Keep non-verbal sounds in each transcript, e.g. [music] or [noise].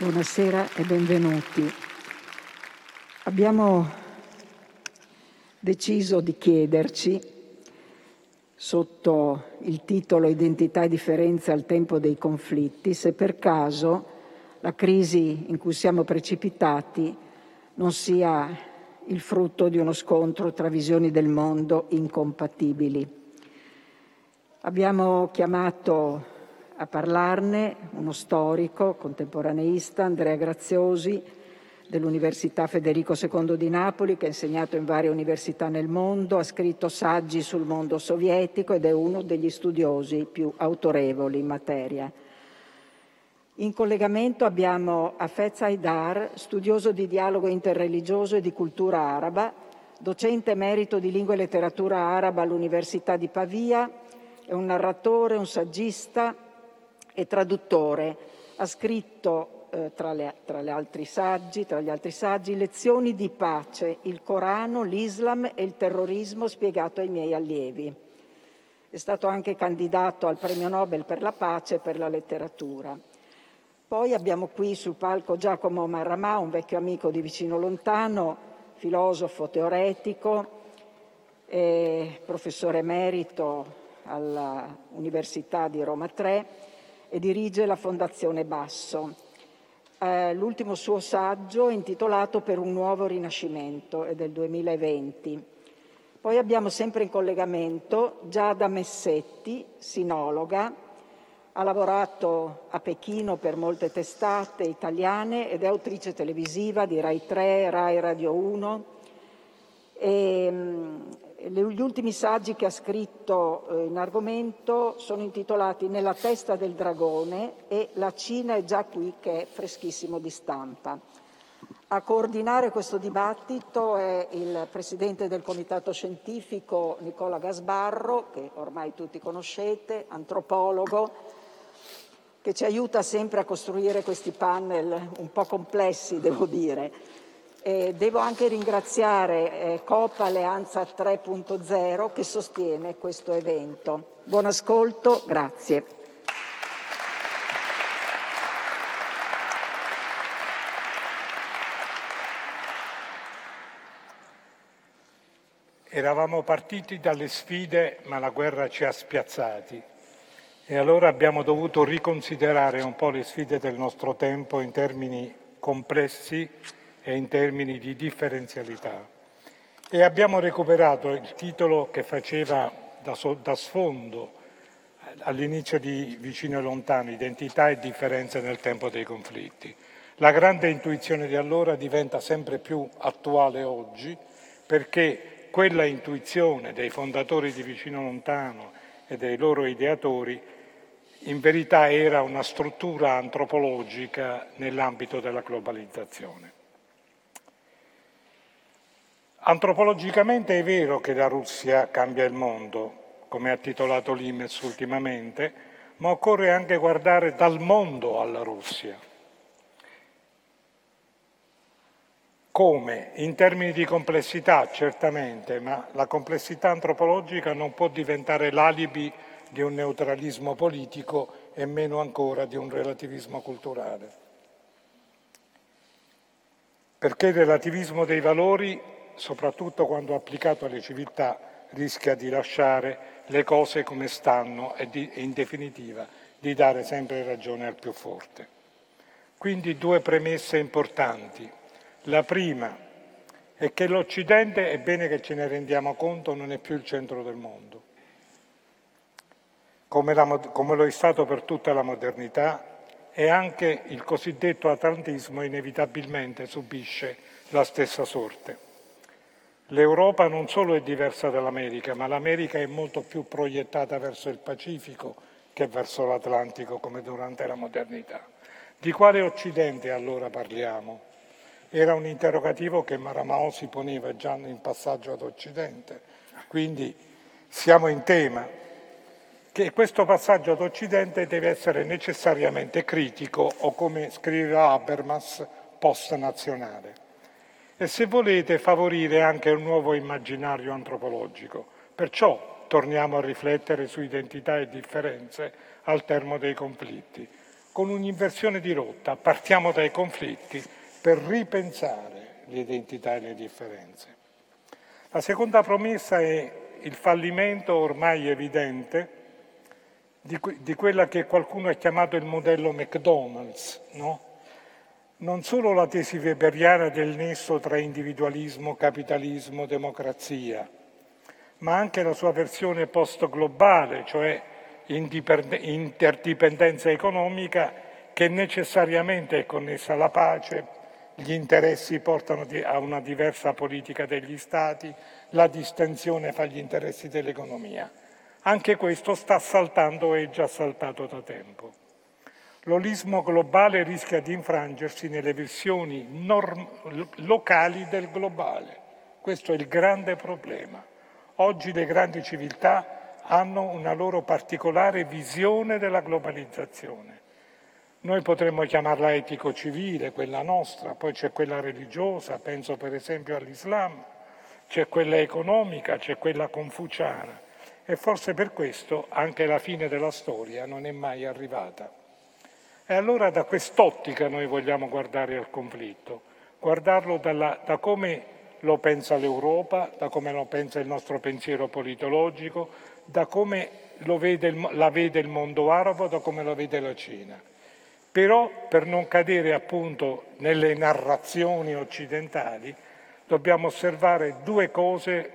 Buonasera e benvenuti. Abbiamo deciso di chiederci, sotto il titolo Identità e differenza al tempo dei conflitti, se per caso la crisi in cui siamo precipitati non sia il frutto di uno scontro tra visioni del mondo incompatibili. Abbiamo chiamato a parlarne uno storico contemporaneista, Andrea Graziosi, dell'Università Federico II di Napoli, che ha insegnato in varie università nel mondo, ha scritto saggi sul mondo sovietico ed è uno degli studiosi più autorevoli in materia. In collegamento abbiamo Afez Haidar, studioso di dialogo interreligioso e di cultura araba, docente emerito di lingua e letteratura araba all'Università di Pavia, è un narratore, un saggista e traduttore. Ha scritto eh, tra, le, tra, saggi, tra gli altri saggi, Lezioni di pace, il Corano, l'Islam e il terrorismo spiegato ai miei allievi. È stato anche candidato al premio Nobel per la pace e per la letteratura. Poi abbiamo qui sul palco Giacomo Marramà, un vecchio amico di vicino lontano, filosofo teoretico, professore emerito all'Università di Roma 3 e dirige la Fondazione Basso eh, l'ultimo suo saggio intitolato Per un nuovo rinascimento, è del 2020. Poi abbiamo sempre in collegamento Giada Messetti, sinologa, ha lavorato a Pechino per molte testate italiane ed è autrice televisiva di Rai 3, Rai Radio 1 e, gli ultimi saggi che ha scritto eh, in argomento sono intitolati Nella testa del dragone e La Cina è già qui che è freschissimo di stampa. A coordinare questo dibattito è il presidente del comitato scientifico Nicola Gasbarro, che ormai tutti conoscete, antropologo, che ci aiuta sempre a costruire questi panel un po' complessi, devo dire eh, devo anche ringraziare eh, Copa Alleanza 3.0 che sostiene questo evento. Buon ascolto, grazie. Eravamo partiti dalle sfide, ma la guerra ci ha spiazzati e allora abbiamo dovuto riconsiderare un po' le sfide del nostro tempo in termini complessi e in termini di differenzialità. E abbiamo recuperato il titolo che faceva da, so, da sfondo all'inizio di Vicino e Lontano, Identità e differenze nel tempo dei conflitti. La grande intuizione di allora diventa sempre più attuale oggi perché quella intuizione dei fondatori di Vicino Lontano e dei loro ideatori in verità era una struttura antropologica nell'ambito della globalizzazione. Antropologicamente è vero che la Russia cambia il mondo, come ha titolato l'Imes ultimamente, ma occorre anche guardare dal mondo alla Russia. Come? In termini di complessità, certamente, ma la complessità antropologica non può diventare l'alibi di un neutralismo politico e meno ancora di un relativismo culturale. Perché il relativismo dei valori soprattutto quando applicato alle civiltà, rischia di lasciare le cose come stanno e, di, in definitiva di dare sempre ragione al più forte. Quindi due premesse importanti. La prima è che l'Occidente, è bene che ce ne rendiamo conto, non è più il centro del mondo. Come, la, come lo è stato per tutta la modernità, e anche il cosiddetto atlantismo inevitabilmente subisce la stessa sorte. L'Europa non solo è diversa dall'America, ma l'America è molto più proiettata verso il Pacifico che verso l'Atlantico come durante la modernità. Di quale Occidente allora parliamo? Era un interrogativo che Maramao si poneva già in passaggio ad Occidente, quindi siamo in tema che questo passaggio ad Occidente deve essere necessariamente critico o come scriveva Habermas post-nazionale e se volete favorire anche un nuovo immaginario antropologico. Perciò torniamo a riflettere su identità e differenze al termine dei conflitti. con un'inversione di rotta. Partiamo dai conflitti per ripensare l'identità e le differenze. La seconda promessa è il fallimento ormai evidente di quella che qualcuno ha chiamato il modello McDonald's, no? Non solo la tesi weberiana del nesso tra individualismo, capitalismo, democrazia, ma anche la sua versione post-globale, cioè interdipendenza economica che necessariamente è connessa alla pace, gli interessi portano a una diversa politica degli Stati, la distensione fra gli interessi dell'economia. Anche questo sta saltando e è già saltato da tempo. L'olismo globale rischia di infrangersi nelle versioni norm- locali del globale. Questo è il grande problema. Oggi le grandi civiltà hanno una loro particolare visione della globalizzazione. Noi potremmo chiamarla etico-civile, quella nostra, poi c'è quella religiosa, penso per esempio all'Islam, c'è quella economica, c'è quella confuciana e forse per questo anche la fine della storia non è mai arrivata. E allora da quest'ottica noi vogliamo guardare al conflitto, guardarlo dalla, da come lo pensa l'Europa, da come lo pensa il nostro pensiero politologico, da come vede, la vede il mondo arabo, da come lo vede la Cina. Però per non cadere appunto nelle narrazioni occidentali dobbiamo osservare due cose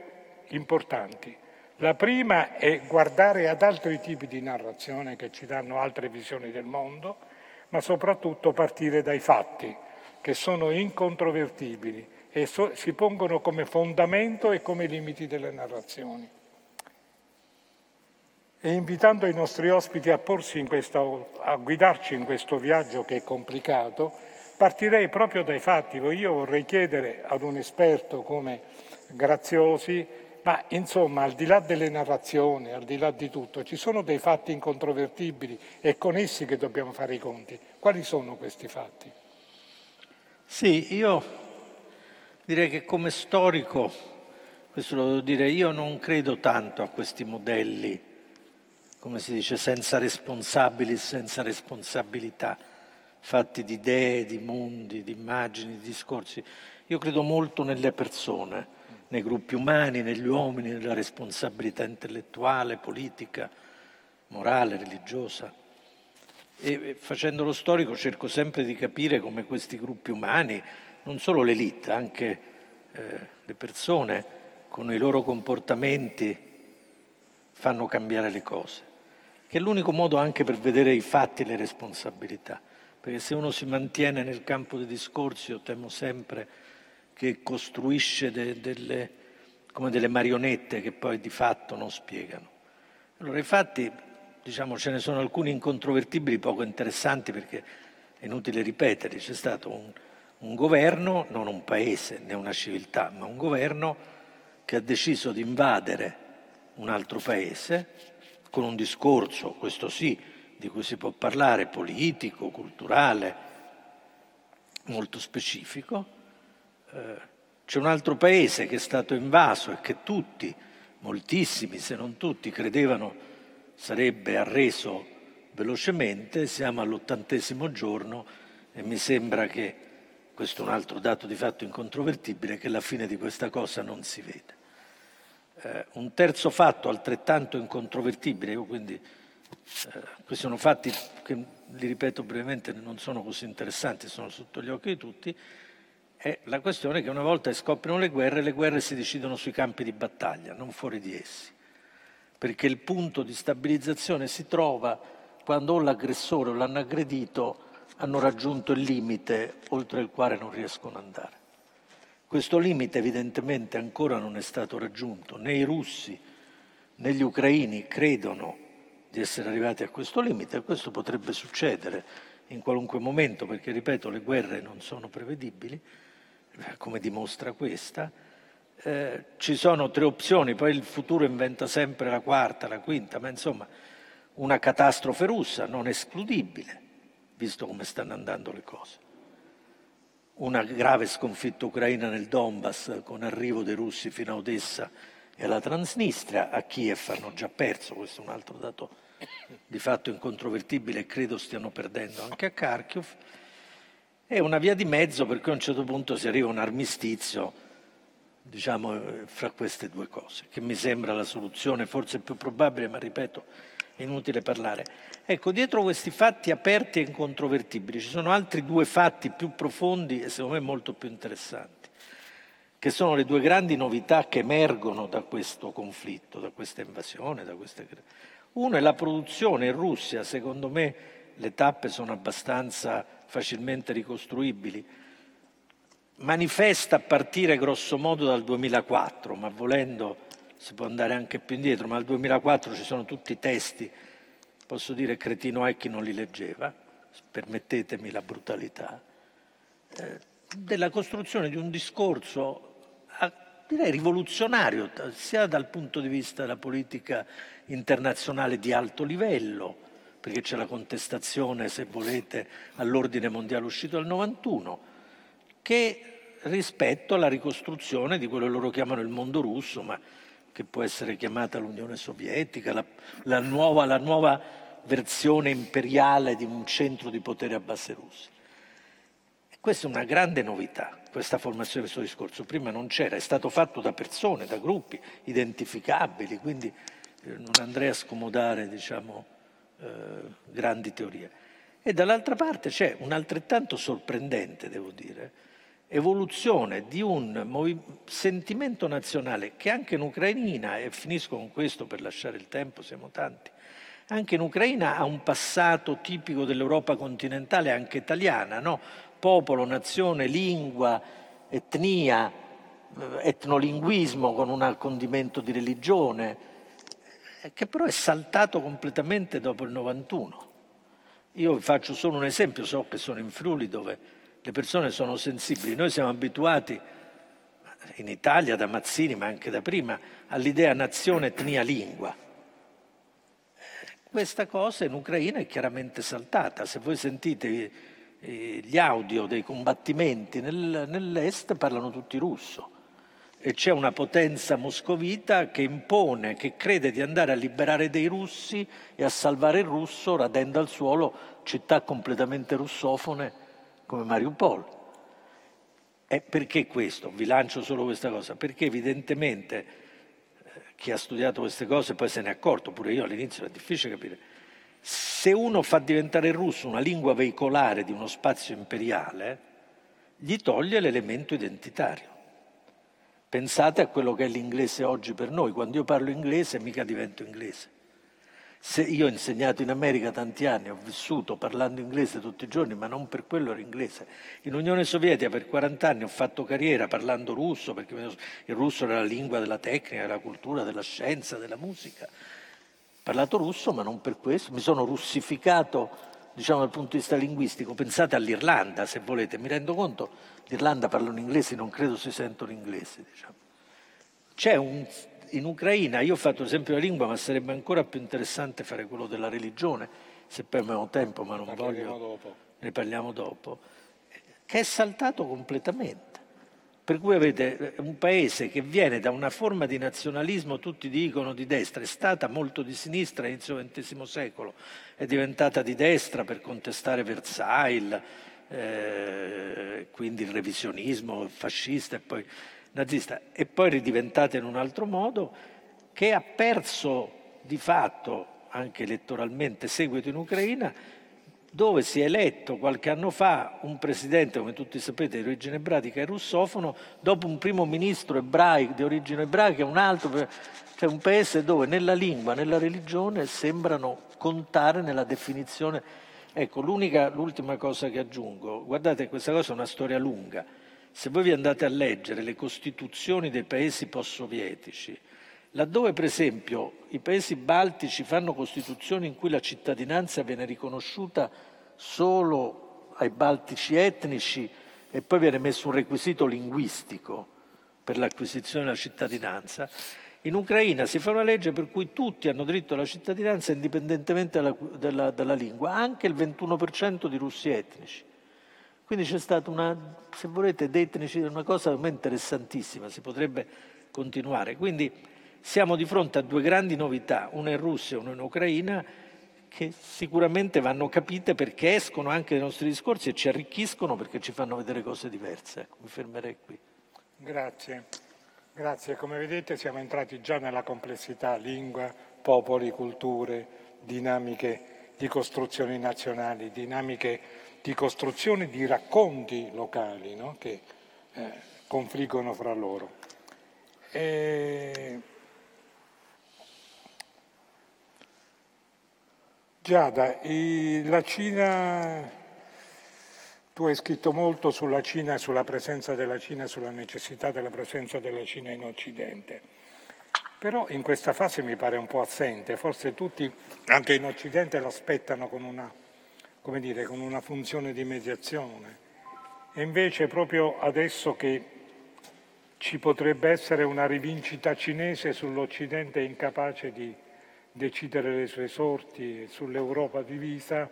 importanti. La prima è guardare ad altri tipi di narrazione che ci danno altre visioni del mondo ma soprattutto partire dai fatti, che sono incontrovertibili e so- si pongono come fondamento e come limiti delle narrazioni. E invitando i nostri ospiti a, questa, a guidarci in questo viaggio che è complicato, partirei proprio dai fatti. Io vorrei chiedere ad un esperto come Graziosi ma insomma, al di là delle narrazioni, al di là di tutto, ci sono dei fatti incontrovertibili e con essi che dobbiamo fare i conti. Quali sono questi fatti? Sì, io direi che come storico, questo lo devo dire, io non credo tanto a questi modelli, come si dice, senza responsabili, senza responsabilità, fatti di idee, di mondi, di immagini, di discorsi. Io credo molto nelle persone nei gruppi umani, negli uomini, nella responsabilità intellettuale, politica, morale, religiosa. E facendo lo storico cerco sempre di capire come questi gruppi umani, non solo l'elite, anche eh, le persone, con i loro comportamenti fanno cambiare le cose, che è l'unico modo anche per vedere i fatti e le responsabilità, perché se uno si mantiene nel campo dei discorsi, io temo sempre che costruisce de, delle, come delle marionette che poi di fatto non spiegano. Allora, infatti, diciamo, ce ne sono alcuni incontrovertibili poco interessanti perché è inutile ripetere, c'è stato un, un governo, non un paese né una civiltà, ma un governo che ha deciso di invadere un altro paese con un discorso, questo sì, di cui si può parlare, politico, culturale, molto specifico, c'è un altro paese che è stato invaso e che tutti, moltissimi se non tutti, credevano sarebbe arreso velocemente, siamo all'ottantesimo giorno e mi sembra che, questo è un altro dato di fatto incontrovertibile, che la fine di questa cosa non si vede. Eh, un terzo fatto altrettanto incontrovertibile, io quindi eh, questi sono fatti che, li ripeto brevemente, non sono così interessanti, sono sotto gli occhi di tutti, è la questione che una volta scoppiano le guerre, le guerre si decidono sui campi di battaglia, non fuori di essi, perché il punto di stabilizzazione si trova quando o l'aggressore o l'hanno aggredito hanno raggiunto il limite oltre il quale non riescono ad andare. Questo limite evidentemente ancora non è stato raggiunto, né i russi né gli ucraini credono di essere arrivati a questo limite. E questo potrebbe succedere in qualunque momento perché, ripeto, le guerre non sono prevedibili come dimostra questa. Eh, ci sono tre opzioni, poi il futuro inventa sempre la quarta, la quinta, ma insomma una catastrofe russa non escludibile, visto come stanno andando le cose. Una grave sconfitta ucraina nel Donbass con arrivo dei russi fino a Odessa e alla Transnistria, a Kiev hanno già perso, questo è un altro dato di fatto incontrovertibile e credo stiano perdendo anche a Kharkiv, e una via di mezzo per cui a un certo punto si arriva a un armistizio diciamo, fra queste due cose, che mi sembra la soluzione forse più probabile, ma ripeto, è inutile parlare. Ecco, dietro questi fatti aperti e incontrovertibili ci sono altri due fatti più profondi e secondo me molto più interessanti, che sono le due grandi novità che emergono da questo conflitto, da questa invasione, da queste... Uno è la produzione in Russia, secondo me le tappe sono abbastanza facilmente ricostruibili, manifesta a partire grosso modo dal 2004, ma volendo si può andare anche più indietro, ma al 2004 ci sono tutti i testi, posso dire cretino è chi non li leggeva, permettetemi la brutalità, eh, della costruzione di un discorso direi rivoluzionario, sia dal punto di vista della politica internazionale di alto livello, perché c'è la contestazione, se volete, all'ordine mondiale uscito nel 91, che rispetto alla ricostruzione di quello che loro chiamano il mondo russo, ma che può essere chiamata l'Unione Sovietica, la, la, nuova, la nuova versione imperiale di un centro di potere a base russe. E questa è una grande novità, questa formazione questo discorso. Prima non c'era, è stato fatto da persone, da gruppi identificabili, quindi eh, non andrei a scomodare diciamo, eh, grandi teorie. E dall'altra parte c'è un altrettanto sorprendente, devo dire, evoluzione di un movi- sentimento nazionale che anche in Ucraina, e finisco con questo per lasciare il tempo, siamo tanti, anche in Ucraina ha un passato tipico dell'Europa continentale, anche italiana, no? popolo, nazione, lingua, etnia, eh, etnolinguismo con un condimento di religione, che però è saltato completamente dopo il 91. Io vi faccio solo un esempio, so che sono in Friuli dove le persone sono sensibili, noi siamo abituati in Italia da Mazzini ma anche da prima all'idea nazione, etnia, lingua. Questa cosa in Ucraina è chiaramente saltata, se voi sentite gli audio dei combattimenti nell'est parlano tutti russo e c'è una potenza moscovita che impone, che crede di andare a liberare dei russi e a salvare il russo radendo al suolo città completamente russofone come Mariupol. E perché questo? Vi lancio solo questa cosa, perché evidentemente eh, chi ha studiato queste cose poi se ne è accorto, pure io all'inizio era difficile capire, se uno fa diventare il russo una lingua veicolare di uno spazio imperiale, gli toglie l'elemento identitario. Pensate a quello che è l'inglese oggi per noi. Quando io parlo inglese mica divento inglese. Se io ho insegnato in America tanti anni, ho vissuto parlando inglese tutti i giorni, ma non per quello ero inglese. In Unione Sovietica per 40 anni ho fatto carriera parlando russo, perché il russo era la lingua della tecnica, della cultura, della scienza, della musica. Ho parlato russo, ma non per questo. Mi sono russificato, diciamo, dal punto di vista linguistico. Pensate all'Irlanda, se volete. Mi rendo conto l'Irlanda parlano inglese, non credo si sentono inglese. Diciamo. C'è un, in Ucraina, io ho fatto l'esempio della lingua, ma sarebbe ancora più interessante fare quello della religione, se poi abbiamo tempo, ma non voglio, dopo. ne parliamo dopo, che è saltato completamente. Per cui avete un paese che viene da una forma di nazionalismo, tutti dicono di destra, è stata molto di sinistra all'inizio del XX secolo, è diventata di destra per contestare Versailles, eh, quindi il revisionismo fascista e poi nazista, e poi ridiventata in un altro modo, che ha perso di fatto, anche elettoralmente, seguito in Ucraina, dove si è eletto qualche anno fa un presidente, come tutti sapete, di origine ebraica e russofono, dopo un primo ministro ebraico di origine ebraica e un altro, cioè un paese dove nella lingua, nella religione sembrano contare nella definizione Ecco, l'ultima cosa che aggiungo, guardate, questa cosa è una storia lunga. Se voi vi andate a leggere le costituzioni dei paesi post-sovietici, laddove per esempio i paesi baltici fanno costituzioni in cui la cittadinanza viene riconosciuta solo ai baltici etnici e poi viene messo un requisito linguistico per l'acquisizione della cittadinanza, in Ucraina si fa una legge per cui tutti hanno diritto alla cittadinanza indipendentemente dalla, dalla, dalla lingua, anche il 21% di russi etnici. Quindi c'è stata una, se volete, una cosa interessantissima, si potrebbe continuare. Quindi siamo di fronte a due grandi novità, una in Russia e una in Ucraina, che sicuramente vanno capite perché escono anche dai nostri discorsi e ci arricchiscono perché ci fanno vedere cose diverse. Ecco, mi fermerei qui. Grazie. Grazie. Come vedete siamo entrati già nella complessità lingua, popoli, culture, dinamiche di costruzioni nazionali, dinamiche di costruzione di racconti locali no? che eh, confliggono fra loro. E... Giada, la Cina, tu hai scritto molto sulla Cina, sulla presenza della Cina, sulla necessità della presenza della Cina in Occidente. Però in questa fase mi pare un po' assente, forse tutti anche in Occidente l'aspettano con una, dire, con una funzione di mediazione. E invece proprio adesso che ci potrebbe essere una rivincita cinese sull'Occidente incapace di decidere le sue sorti sull'Europa divisa,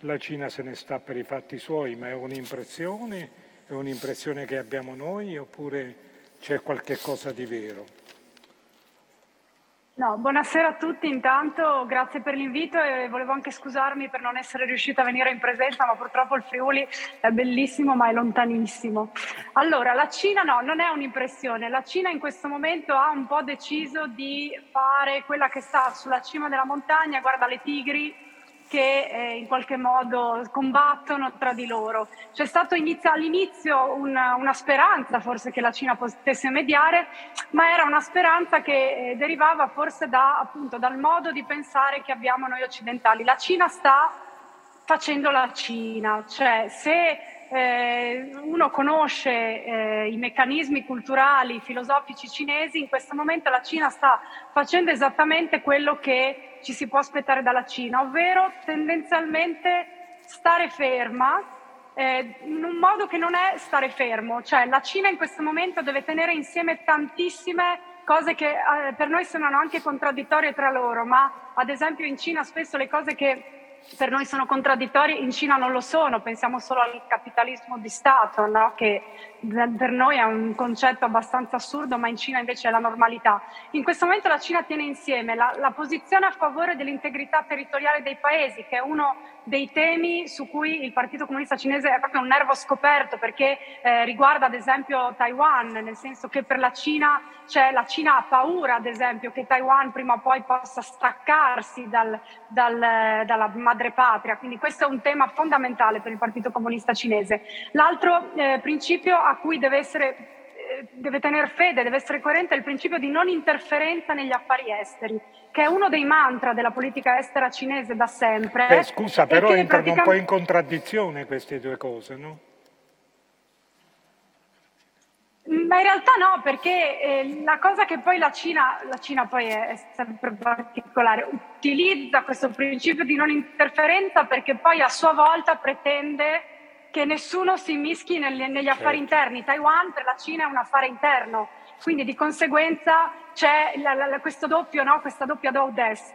la Cina se ne sta per i fatti suoi, ma è un'impressione, è un'impressione che abbiamo noi oppure c'è qualche cosa di vero? No, buonasera a tutti intanto, grazie per l'invito e volevo anche scusarmi per non essere riuscita a venire in presenza, ma purtroppo il Friuli è bellissimo ma è lontanissimo. Allora, la Cina no, non è un'impressione, la Cina in questo momento ha un po' deciso di fare quella che sta sulla cima della montagna, guarda le tigri, che eh, in qualche modo combattono tra di loro. C'è stata all'inizio una, una, speranza forse che la Cina potesse mediare, ma era una speranza che eh, derivava forse da, appunto, dal modo di pensare che abbiamo noi occidentali. La Cina sta facendo la Cina, cioè se eh, uno conosce eh, i meccanismi culturali, filosofici cinesi, in questo momento la Cina sta facendo esattamente quello che ci si può aspettare dalla Cina, ovvero tendenzialmente stare ferma eh, in un modo che non è stare fermo, cioè la Cina in questo momento deve tenere insieme tantissime cose che eh, per noi sembrano anche contraddittorie tra loro, ma ad esempio in Cina spesso le cose che per noi sono contraddittori, in Cina non lo sono, pensiamo solo al capitalismo di Stato, no? che per noi è un concetto abbastanza assurdo, ma in Cina invece è la normalità. In questo momento la Cina tiene insieme la, la posizione a favore dell'integrità territoriale dei paesi, che è uno dei temi su cui il Partito Comunista Cinese è proprio un nervo scoperto, perché eh, riguarda ad esempio Taiwan, nel senso che per la Cina, cioè, la Cina ha paura, ad esempio, che Taiwan prima o poi possa staccarsi dal, dal, dalla madrepatria. Quindi questo è un tema fondamentale per il Partito Comunista Cinese. L'altro eh, principio a cui deve essere eh, deve tenere fede, deve essere coerente è il principio di non interferenza negli affari esteri, che è uno dei mantra della politica estera cinese da sempre. Beh, scusa, però entrano praticamente... un po' in contraddizione queste due cose, no? Ma in realtà no, perché eh, la cosa che poi la Cina, la Cina poi è, è, sempre particolare, utilizza questo principio di non interferenza perché poi a sua volta pretende che nessuno si mischi negli, negli affari certo. interni. Taiwan per la Cina è un affare interno, quindi di conseguenza c'è la, la, questo doppio, no? questa doppia do-des.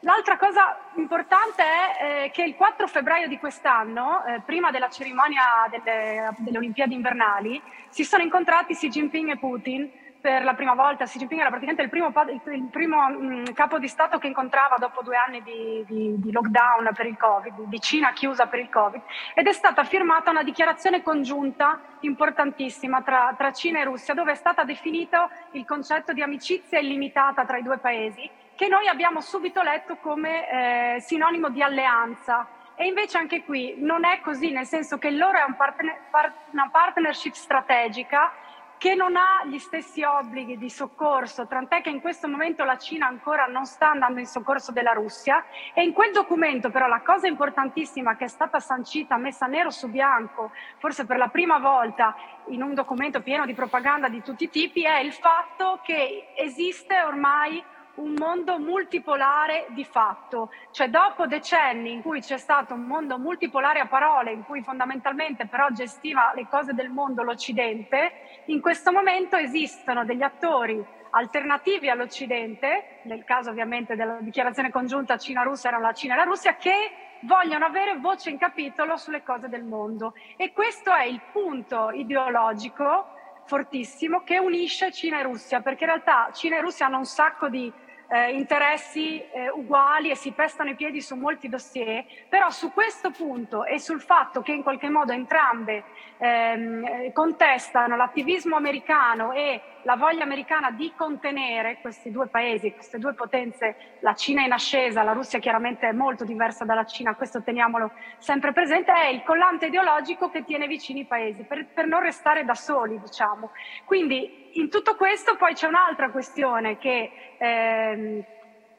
L'altra cosa importante è eh, che il 4 febbraio di quest'anno, eh, prima della cerimonia delle, delle Olimpiadi invernali, si sono incontrati Xi Jinping e Putin per la prima volta. Xi Jinping era praticamente il primo, il primo mh, mm, capo di Stato che incontrava dopo due anni di, di, di, lockdown per il Covid, di Cina chiusa per il Covid, ed è stata firmata una dichiarazione congiunta importantissima tra, tra Cina e Russia, dove è stato definito il concetto di amicizia illimitata tra i due paesi, che noi abbiamo subito letto come eh, sinonimo di alleanza. E invece anche qui non è così, nel senso che loro è un partner, part, una partnership strategica che non ha gli stessi obblighi di soccorso, tant'è che in questo momento la Cina ancora non sta andando in soccorso della Russia. E in quel documento però la cosa importantissima che è stata sancita, messa nero su bianco, forse per la prima volta in un documento pieno di propaganda di tutti i tipi, è il fatto che esiste ormai un mondo multipolare di fatto, cioè dopo decenni in cui c'è stato un mondo multipolare a parole, in cui fondamentalmente però gestiva le cose del mondo l'Occidente, in questo momento esistono degli attori alternativi all'Occidente, nel caso ovviamente della dichiarazione congiunta Cina-Russia erano la Cina e la Russia, che vogliono avere voce in capitolo sulle cose del mondo. E questo è il punto ideologico fortissimo che unisce Cina e Russia, perché in realtà Cina e Russia hanno un sacco di eh, interessi eh, uguali e si pestano i piedi su molti dossier, però su questo punto e sul fatto che in qualche modo entrambe ehm, contestano l'attivismo americano e la voglia americana di contenere questi due paesi, queste due potenze, la Cina in ascesa, la Russia chiaramente è molto diversa dalla Cina, questo teniamolo sempre presente, è il collante ideologico che tiene vicini i paesi, per, per non restare da soli, diciamo. Quindi in tutto questo poi c'è un'altra questione che, ehm,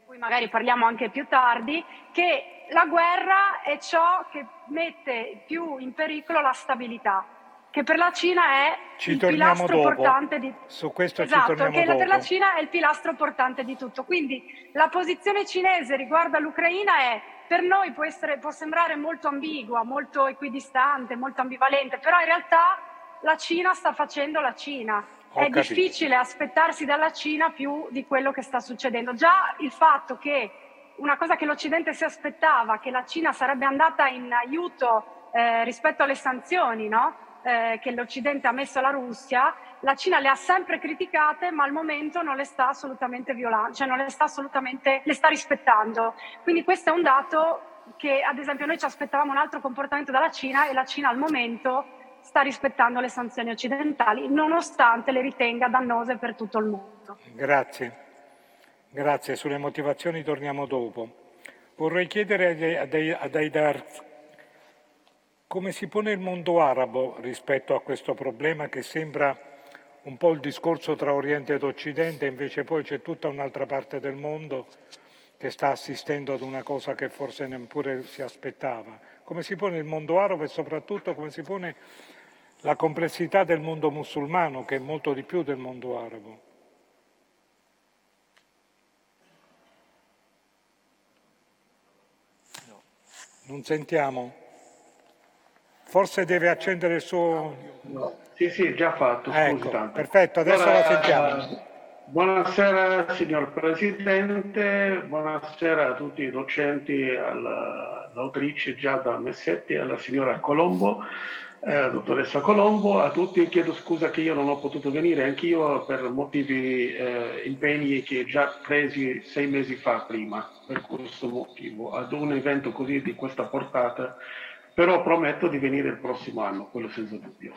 cui magari parliamo anche più tardi, che la guerra è ciò che mette più in pericolo la stabilità che per la Cina è ci il pilastro dopo. portante di Su questo esatto, che dopo. per la Cina è il pilastro portante di tutto. Quindi la posizione cinese riguardo all'Ucraina è per noi può, essere, può sembrare molto ambigua, molto equidistante, molto ambivalente, però in realtà la Cina sta facendo la Cina. Ho è capito. difficile aspettarsi dalla Cina più di quello che sta succedendo. Già il fatto che una cosa che l'Occidente si aspettava, che la Cina sarebbe andata in aiuto eh, rispetto alle sanzioni no? eh, che l'Occidente ha messo alla Russia, la Cina le ha sempre criticate, ma al momento non le sta assolutamente violando, cioè non le sta assolutamente, le sta rispettando. Quindi questo è un dato che, ad esempio, noi ci aspettavamo un altro comportamento dalla Cina e la Cina al momento sta rispettando le sanzioni occidentali, nonostante le ritenga dannose per tutto il mondo. Grazie. Grazie, sulle motivazioni torniamo dopo. Vorrei chiedere ad- Haidar come si pone il mondo arabo rispetto a questo problema che sembra un po' il discorso tra Oriente ed Occidente, invece poi c'è tutta un'altra parte del mondo che sta assistendo ad una cosa che forse neppure si aspettava. Come si pone il mondo arabo e soprattutto come si pone la complessità del mondo musulmano, che è molto di più del mondo arabo. Non sentiamo? Forse deve accendere il suo... No. Sì, sì, già fatto, Ecco, perfetto, adesso Allora, la sentiamo. Buonasera signor Presidente, buonasera a tutti i docenti, alla- all'autrice Giada Messetti, alla signora Colombo, eh, dottoressa Colombo, a tutti chiedo scusa che io non ho potuto venire anch'io per motivi eh, impegni che già presi sei mesi fa prima, per questo motivo, ad un evento così di questa portata però prometto di venire il prossimo anno, quello senza dubbio.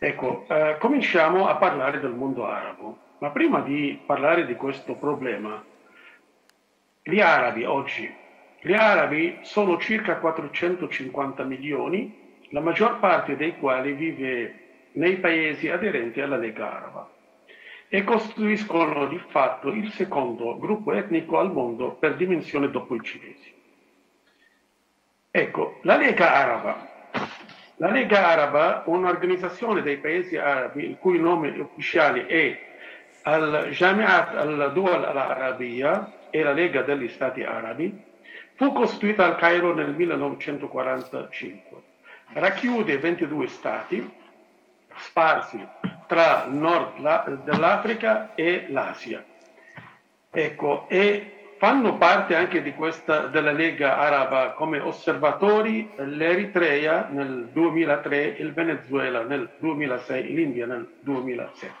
Ecco, eh, cominciamo a parlare del mondo arabo, ma prima di parlare di questo problema, gli arabi oggi, gli arabi sono circa 450 milioni, la maggior parte dei quali vive nei paesi aderenti alla Lega Araba e costituiscono di fatto il secondo gruppo etnico al mondo per dimensione dopo i cinesi. Ecco, la Lega Araba. La Lega Araba, un'organizzazione dei paesi arabi il cui nome ufficiale è Al-Jamiat al-Dual al-Arabia e la Lega degli Stati Arabi, fu costituita al Cairo nel 1945. Racchiude 22 stati sparsi tra il nord la- dell'Africa e l'Asia. Ecco, e fanno parte anche questa, della Lega Araba come osservatori l'Eritrea nel 2003, il Venezuela nel 2006, l'India nel 2007.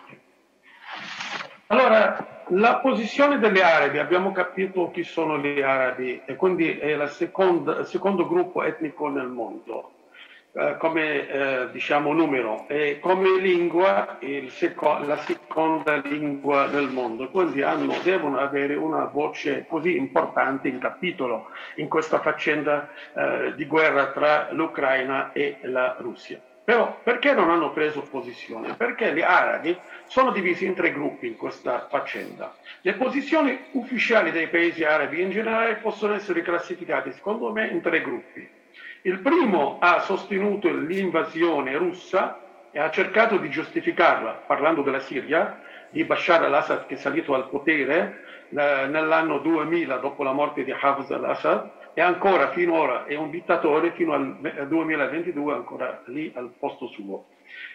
Allora, la posizione degli arabi, abbiamo capito chi sono gli arabi e quindi è il secondo gruppo etnico nel mondo eh, come eh, diciamo numero e come lingua seco- la seconda lingua del mondo, quindi hanno, devono avere una voce così importante in capitolo in questa faccenda eh, di guerra tra l'Ucraina e la Russia. Però perché non hanno preso posizione? Perché gli arabi sono divisi in tre gruppi in questa faccenda. Le posizioni ufficiali dei paesi arabi in generale possono essere classificate, secondo me, in tre gruppi. Il primo ha sostenuto l'invasione russa e ha cercato di giustificarla, parlando della Siria, di Bashar al-Assad che è salito al potere eh, nell'anno 2000 dopo la morte di Hafez al-Assad e ancora finora è un dittatore fino al ve- 2022 ancora lì al posto suo.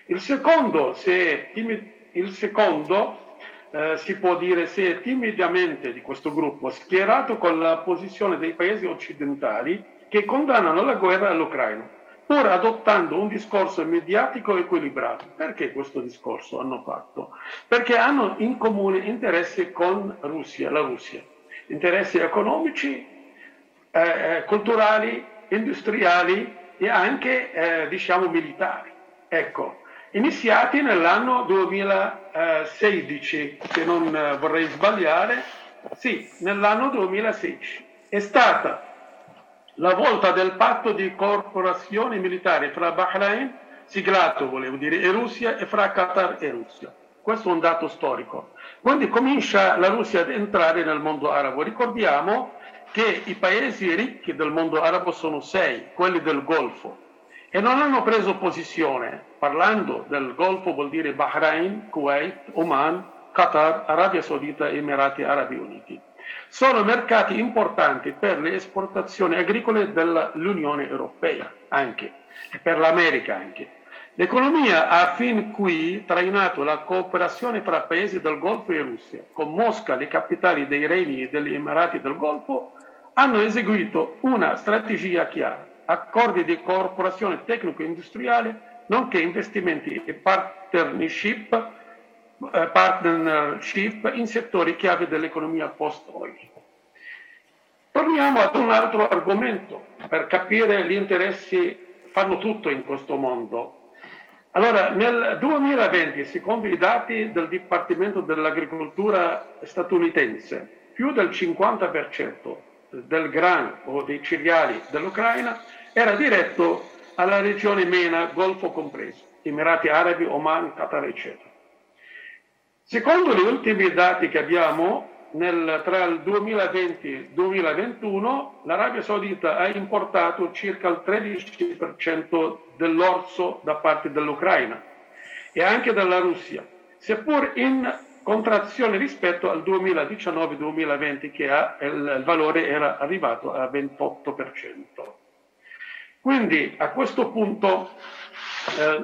Il secondo, se il secondo eh, si può dire si è timidamente di questo gruppo schierato con la posizione dei paesi occidentali che condannano la guerra all'Ucraina, pur adottando un discorso mediatico equilibrato. Perché questo discorso hanno fatto? Perché hanno in comune interesse con Russia, la Russia. interessi economici, eh, eh culturali, industriali e anche eh, diciamo militari. Ecco, iniziati nell'anno 2016, se non eh, vorrei sbagliare, sì, nell'anno 2016. È stata la volta del patto di corporazioni militari fra Bahrain, siglato volevo dire, e Russia e fra Qatar e Russia. Questo è un dato storico. Quindi comincia la Russia ad entrare nel mondo arabo. Ricordiamo che i paesi ricchi del mondo arabo sono sei, quelli del Golfo, e non hanno preso posizione. Parlando del Golfo vuol dire Bahrain, Kuwait, Oman, Qatar, Arabia Saudita e Emirati Arabi Uniti. Sono mercati importanti per le esportazioni agricole dell'Unione Europea anche, e per l'America anche. L'economia ha fin qui trainato la cooperazione fra paesi del Golfo e Russia. Con Mosca, le capitali dei regni e degli Emirati del Golfo hanno eseguito una strategia chiara, accordi di cooperazione tecnico-industriale, nonché investimenti e partnership, partnership in settori chiave dell'economia post-oil. Torniamo ad un altro argomento per capire gli interessi fanno tutto in questo mondo allora, nel 2020, secondo i dati del Dipartimento dell'Agricoltura statunitense, più del 50% del grano o dei cereali dell'Ucraina era diretto alla regione MENA, Golfo compreso, Emirati Arabi, Oman, Qatar, eccetera. Secondo gli ultimi dati che abbiamo, nel, tra il 2020 e il 2021 l'Arabia Saudita ha importato circa il 13% dell'orso da parte dell'Ucraina e anche dalla Russia, seppur in contrazione rispetto al 2019-2020 che ha, il valore era arrivato a 28%. Quindi a questo punto eh,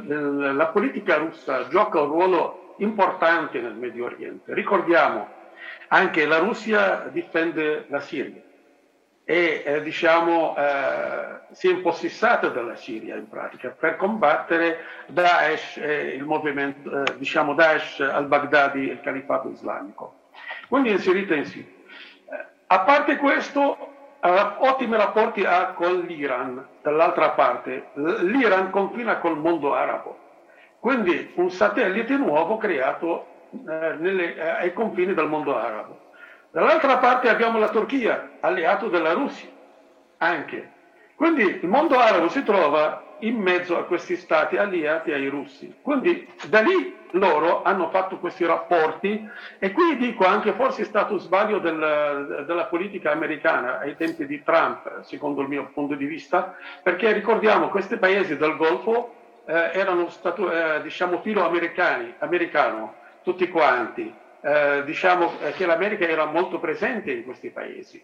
la politica russa gioca un ruolo importante nel Medio Oriente. Ricordiamo anche la Russia difende la Siria e eh, diciamo, eh, si è impossessata della Siria in pratica per combattere Daesh, eh, il movimento, eh, diciamo Daesh al-Baghdadi, il califato islamico. Quindi inserita in Siria. Eh, a parte questo, ottimi rapporti ha con l'Iran, dall'altra parte. L'Iran confina col mondo arabo. Quindi un satellite nuovo creato eh, nelle, eh, ai confini del mondo arabo. Dall'altra parte abbiamo la Turchia, alleato della Russia, anche. Quindi il mondo arabo si trova in mezzo a questi stati alleati ai russi. Quindi da lì loro hanno fatto questi rapporti e qui dico anche forse è stato sbaglio del, della politica americana ai tempi di Trump, secondo il mio punto di vista, perché ricordiamo questi paesi del Golfo eh, erano stato, eh, diciamo filo americani, americano tutti quanti. Eh, diciamo che l'America era molto presente in questi paesi.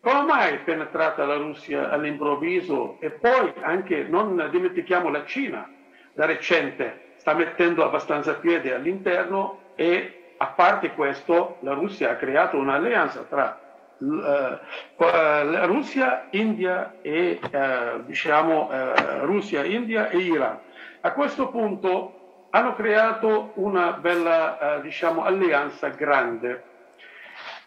Come mai è penetrata la Russia all'improvviso? E poi anche, non dimentichiamo la Cina, da recente sta mettendo abbastanza piede all'interno e a parte questo la Russia ha creato un'alleanza tra uh, Russia, India e uh, diciamo uh, Russia, India e Iran. A questo punto hanno creato una bella eh, diciamo, alleanza grande.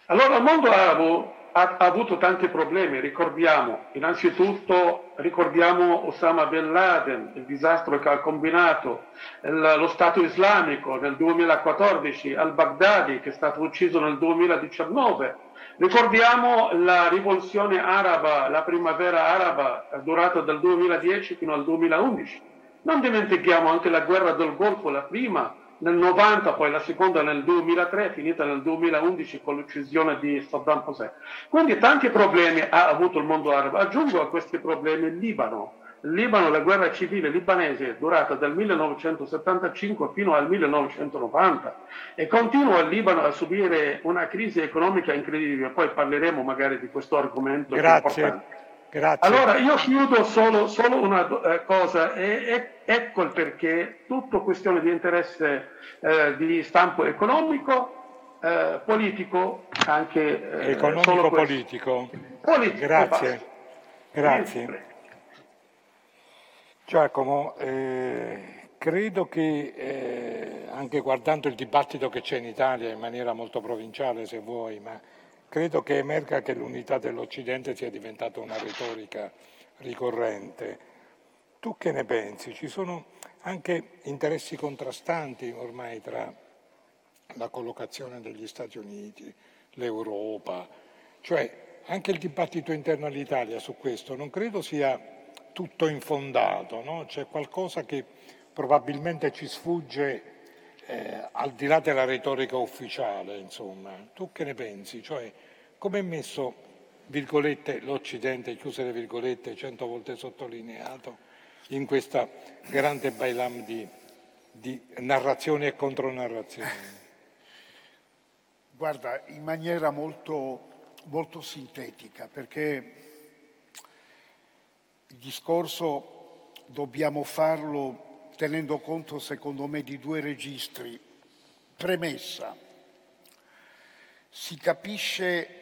Allora il mondo arabo ha, ha, avuto tanti problemi, ricordiamo, innanzitutto ricordiamo Osama bin Laden, il disastro che ha combinato, il, lo Stato islamico nel 2014, al-Baghdadi che è stato ucciso nel 2019, ricordiamo la rivoluzione araba, la primavera araba durata dal 2010 fino al 2011 non dimentichiamo anche la guerra del Golfo, la prima nel 90, poi la seconda nel 2003, finita nel 2011 con l'uccisione di Saddam Hussein. Quindi tanti problemi ha avuto il mondo arabo. Aggiungo a questi problemi il Libano. Il Libano, la guerra civile libanese è durata dal 1975 fino al 1990 e continua il Libano a subire una crisi economica incredibile. Poi parleremo magari di questo argomento. Grazie. Grazie. Allora io chiudo solo, solo una eh, cosa e, e, ecco il perché, tutto questione di interesse eh, di stampo economico, eh, politico, anche... Eh, Economico-politico. Politico. Grazie. Grazie. Giacomo, eh, credo che eh, anche guardando il dibattito che c'è in Italia in maniera molto provinciale se vuoi, ma credo che emerga che l'unità dell'Occidente sia diventata una retorica ricorrente. Tu che ne pensi? Ci sono anche interessi contrastanti ormai tra la collocazione degli Stati Uniti, l'Europa, cioè anche il dibattito interno all'Italia su questo non credo sia tutto infondato, no? c'è qualcosa che probabilmente ci sfugge eh, al di là della retorica ufficiale, insomma. Tu che ne pensi? Cioè, come è messo, virgolette, l'Occidente, chiuse le virgolette, cento volte sottolineato, in questa grande bailam di, di narrazioni e contronarrazioni? Guarda, in maniera molto, molto sintetica, perché il discorso dobbiamo farlo tenendo conto secondo me di due registri. Premessa, si capisce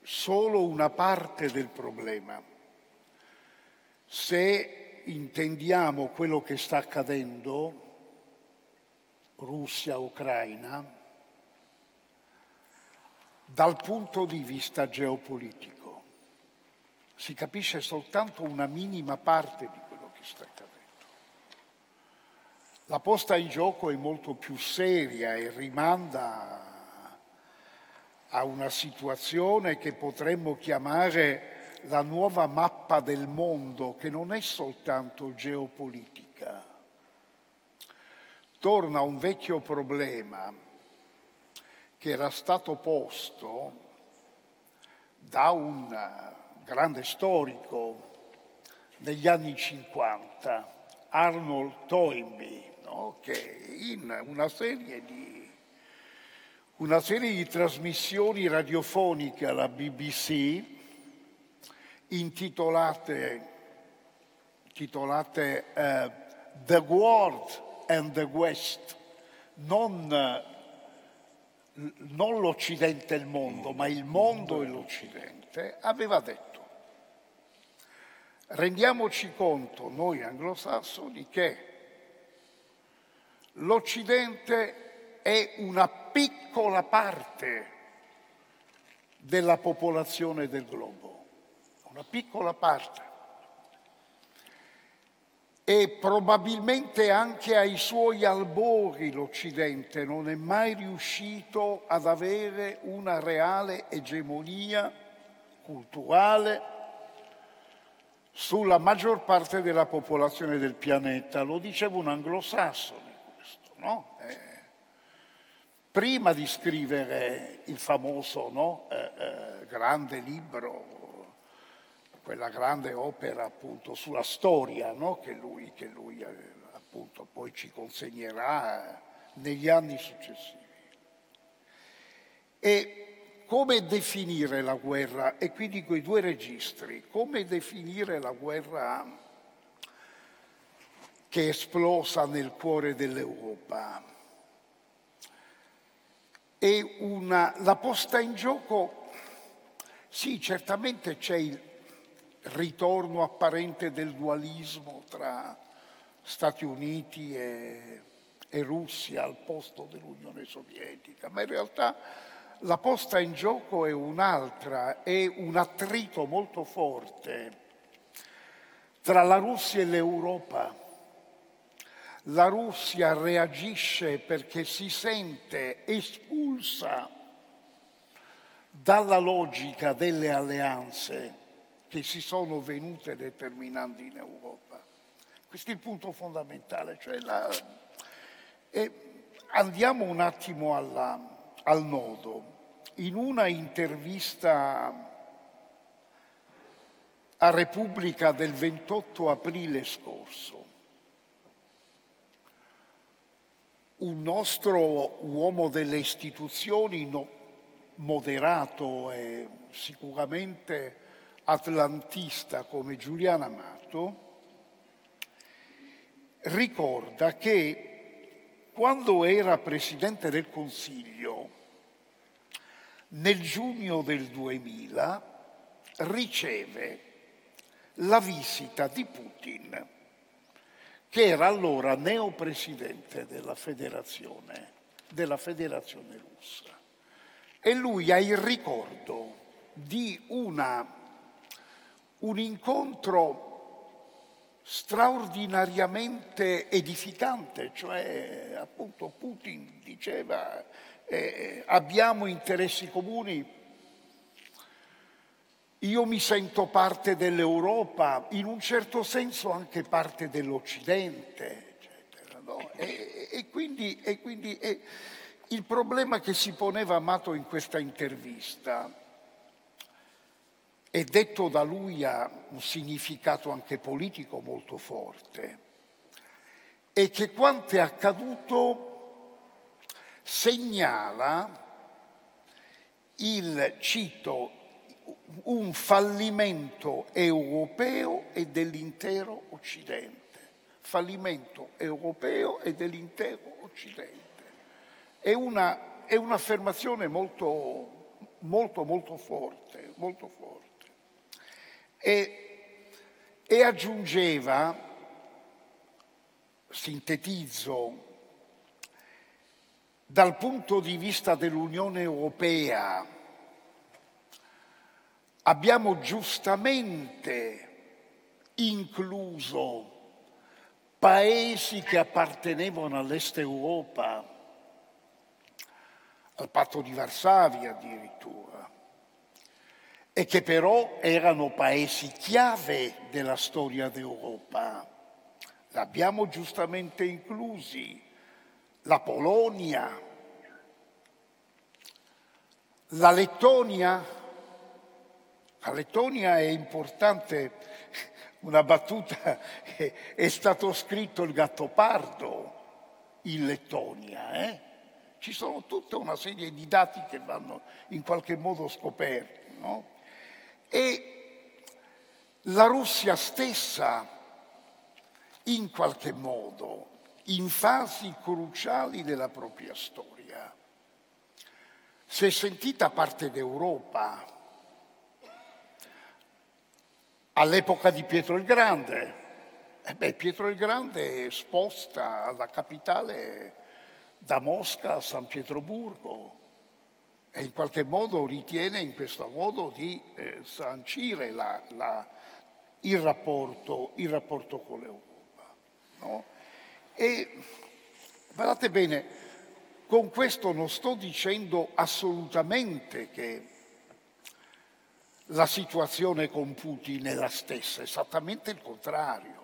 solo una parte del problema. Se intendiamo quello che sta accadendo, Russia-Ucraina, dal punto di vista geopolitico. Si capisce soltanto una minima parte di quello che sta accadendo. La posta in gioco è molto più seria e rimanda a una situazione che potremmo chiamare la nuova mappa del mondo, che non è soltanto geopolitica. Torna un vecchio problema che era stato posto da un grande storico negli anni 50, Arnold Toynbee, no? che in una serie, di, una serie di trasmissioni radiofoniche alla BBC intitolate, intitolate uh, The World and the West, non, non l'Occidente e il mondo, ma il mondo e l'Occidente, aveva detto rendiamoci conto noi anglosassoni che L'Occidente è una piccola parte della popolazione del globo, una piccola parte. E probabilmente anche ai suoi albori l'Occidente non è mai riuscito ad avere una reale egemonia culturale sulla maggior parte della popolazione del pianeta. Lo diceva un anglosassone no? eh, prima di scrivere il famoso no? eh, eh, grande libro, quella grande opera appunto sulla storia no? che lui, che lui eh, appunto poi ci consegnerà negli anni successivi. E come definire la guerra? E qui dico i due registri, come definire la guerra che è esplosa nel cuore dell'Europa. E una, la posta in gioco, sì, certamente c'è il ritorno apparente del dualismo tra Stati Uniti e, e Russia al posto dell'Unione Sovietica, ma in realtà la posta in gioco è un'altra, è un attrito molto forte tra la Russia e l'Europa la Russia reagisce perché si sente espulsa dalla logica delle alleanze che si sono venute determinando in Europa. Questo è il punto fondamentale. Cioè la, andiamo un attimo alla, al nodo. In una intervista a Repubblica del 28 aprile scorso, un nostro uomo delle istituzioni no, moderato e sicuramente atlantista come Giuliano Amato, ricorda che quando era Presidente del Consiglio, nel giugno del 2000, riceve la visita di Putin che era allora neopresidente della federazione, della federazione russa. e lui ha il ricordo di una, un incontro straordinariamente edificante, cioè appunto Putin diceva eh, abbiamo interessi comuni, io mi sento parte dell'Europa, in un certo senso anche parte dell'Occidente, eccetera, no? e, e, quindi, e quindi e il problema che si poneva Amato in questa intervista e detto da lui ha un significato anche politico molto forte, e che quanto è accaduto segnala il, cito, un fallimento europeo e dell'intero Occidente. Fallimento europeo e dell'intero Occidente. È, una, è un'affermazione molto, molto, molto forte, molto forte e, e aggiungeva, sintetizzo, dal punto di vista dell'Unione Europea abbiamo giustamente incluso paesi che appartenevano all'Est Europa, al patto di Varsavia addirittura, e che però erano paesi chiave della storia d'Europa. L'abbiamo giustamente inclusi. La Polonia, la Lettonia. La Lettonia è importante, [laughs] una battuta, [laughs] è stato scritto il gattopardo in Lettonia. Eh? Ci sono tutta una serie di dati che vanno in qualche modo scoperti. No? E la Russia stessa, in qualche modo, in fasi cruciali della propria storia, si è sentita parte d'Europa. All'epoca di Pietro il Grande, eh beh, Pietro il Grande sposta la capitale da Mosca a San Pietroburgo, e in qualche modo ritiene in questo modo di eh, sancire la, la, il, rapporto, il, rapporto, con l'Europa. No? E guardate bene, con questo non sto dicendo assolutamente che la situazione con Putin è la stessa, esattamente il contrario.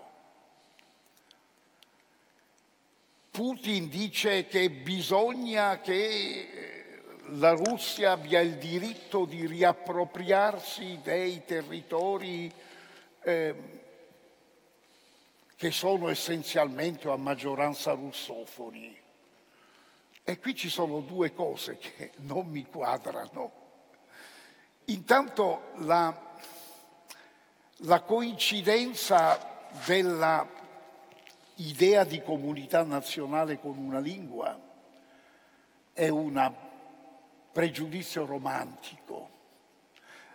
Putin dice che bisogna che eh, la Russia abbia il diritto di riappropriarsi dei territori eh, che sono essenzialmente a maggioranza russofoni. E qui ci sono due cose che non mi quadrano. Intanto la, la coincidenza della idea di comunità nazionale con una lingua è una pregiudizio romantico.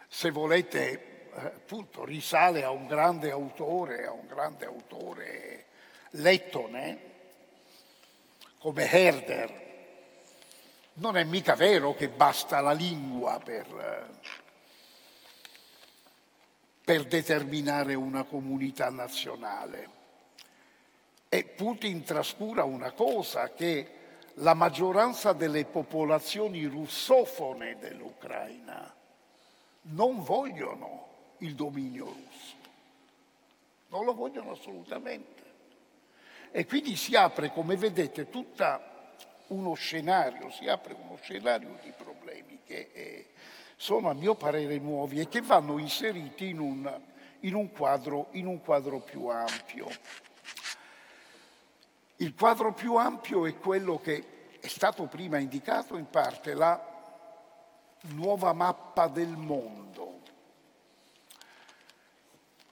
Se volete, eh, appunto, risale a un grande autore, a un grande autore lettone, come Herder. Non è mica vero che basta la lingua per, eh, per determinare una comunità nazionale. E Putin trascura una cosa che la maggioranza delle popolazioni russofone dell'Ucraina non vogliono il dominio russo, non lo vogliono assolutamente. E quindi si apre, come vedete, tutto uno scenario, si apre uno scenario di problemi che eh, sono a mio parere nuovi e che vanno inseriti in un, in un, quadro, in un quadro più ampio. Il quadro più ampio è quello che è stato prima indicato in parte, la nuova mappa del mondo.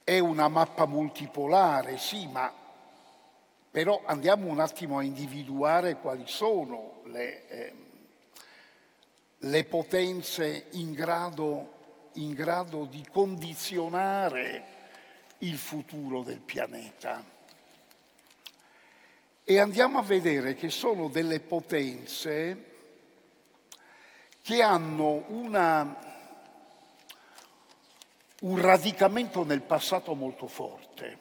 È una mappa multipolare, sì, ma però andiamo un attimo a individuare quali sono le, eh, le potenze in grado, in grado di condizionare il futuro del pianeta e andiamo a vedere che sono delle potenze che hanno una, un radicamento nel passato molto forte.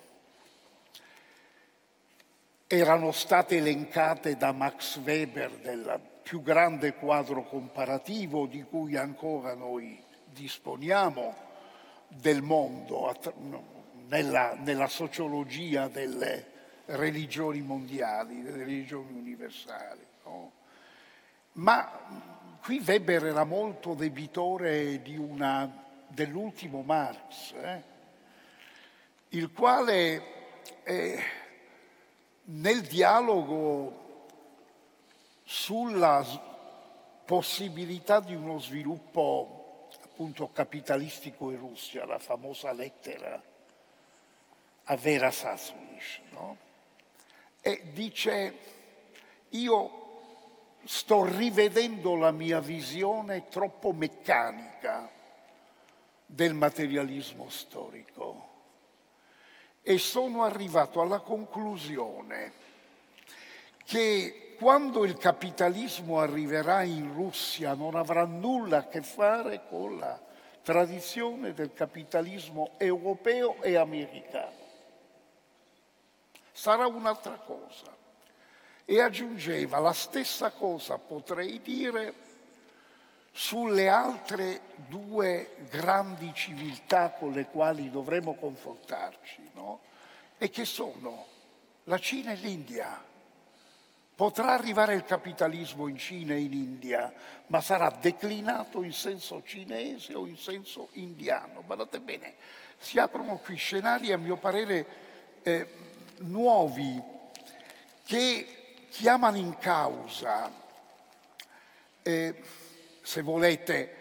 Erano state elencate da Max Weber del più grande quadro comparativo di cui ancora noi disponiamo del mondo nella, nella sociologia delle religioni mondiali, delle religioni universali. No? Ma qui Weber era molto debitore una, dell'ultimo Marx, eh? il quale eh, nel dialogo sulla possibilità di uno sviluppo appunto capitalistico in Russia, la famosa lettera a Vera Sassunich, no? e dice io sto rivedendo la mia visione troppo meccanica del materialismo storico e sono arrivato alla conclusione che quando il capitalismo arriverà in Russia non avrà nulla a che fare con la tradizione del capitalismo europeo e americano. Sarà un'altra cosa e aggiungeva la stessa cosa potrei dire sulle altre due grandi civiltà con le quali dovremo confrontarci, no? e che sono la Cina e l'India. Potrà arrivare il capitalismo in Cina e in India, ma sarà declinato in senso cinese o in senso indiano. Guardate bene, si aprono qui scenari, a mio parere, eh, nuovi che chiamano in causa, eh, se volete,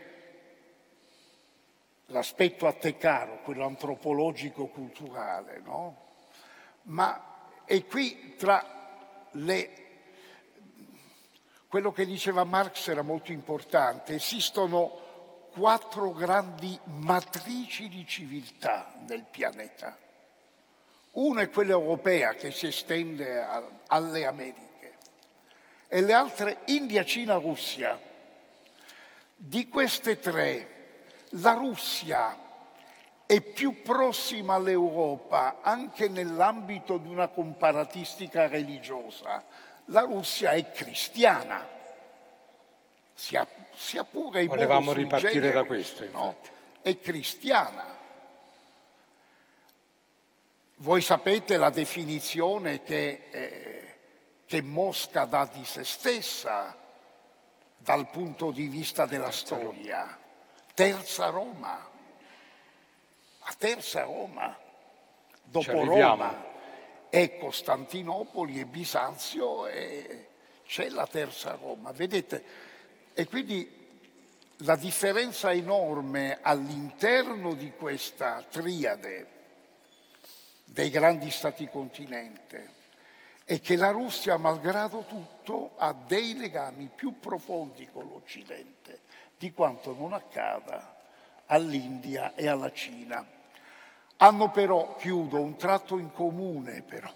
l'aspetto a te caro, quello antropologico-culturale, no? Ma è qui tra le... Quello che diceva Marx era molto importante, esistono quattro grandi matrici di civiltà nel pianeta. Una è quella europea che si estende alle Americhe e le altre India, Cina, Russia. Di queste tre, la Russia è più prossima all'Europa anche nell'ambito di una comparatistica religiosa. La Russia è cristiana, sia, sia pure in Volevamo ripartire genere, da questo, no? È cristiana. Voi sapete la definizione che eh, che Mosca dà di se stessa dal punto di vista della storia. Terza Roma, la terza Roma, dopo Roma è Costantinopoli e Bisanzio e c'è la terza Roma. Vedete? E quindi la differenza enorme all'interno di questa triade dei grandi stati continente è che la Russia, malgrado tutto, ha dei legami più profondi con l'Occidente di quanto non accada all'India e alla Cina. Hanno però, chiudo, un tratto in comune però,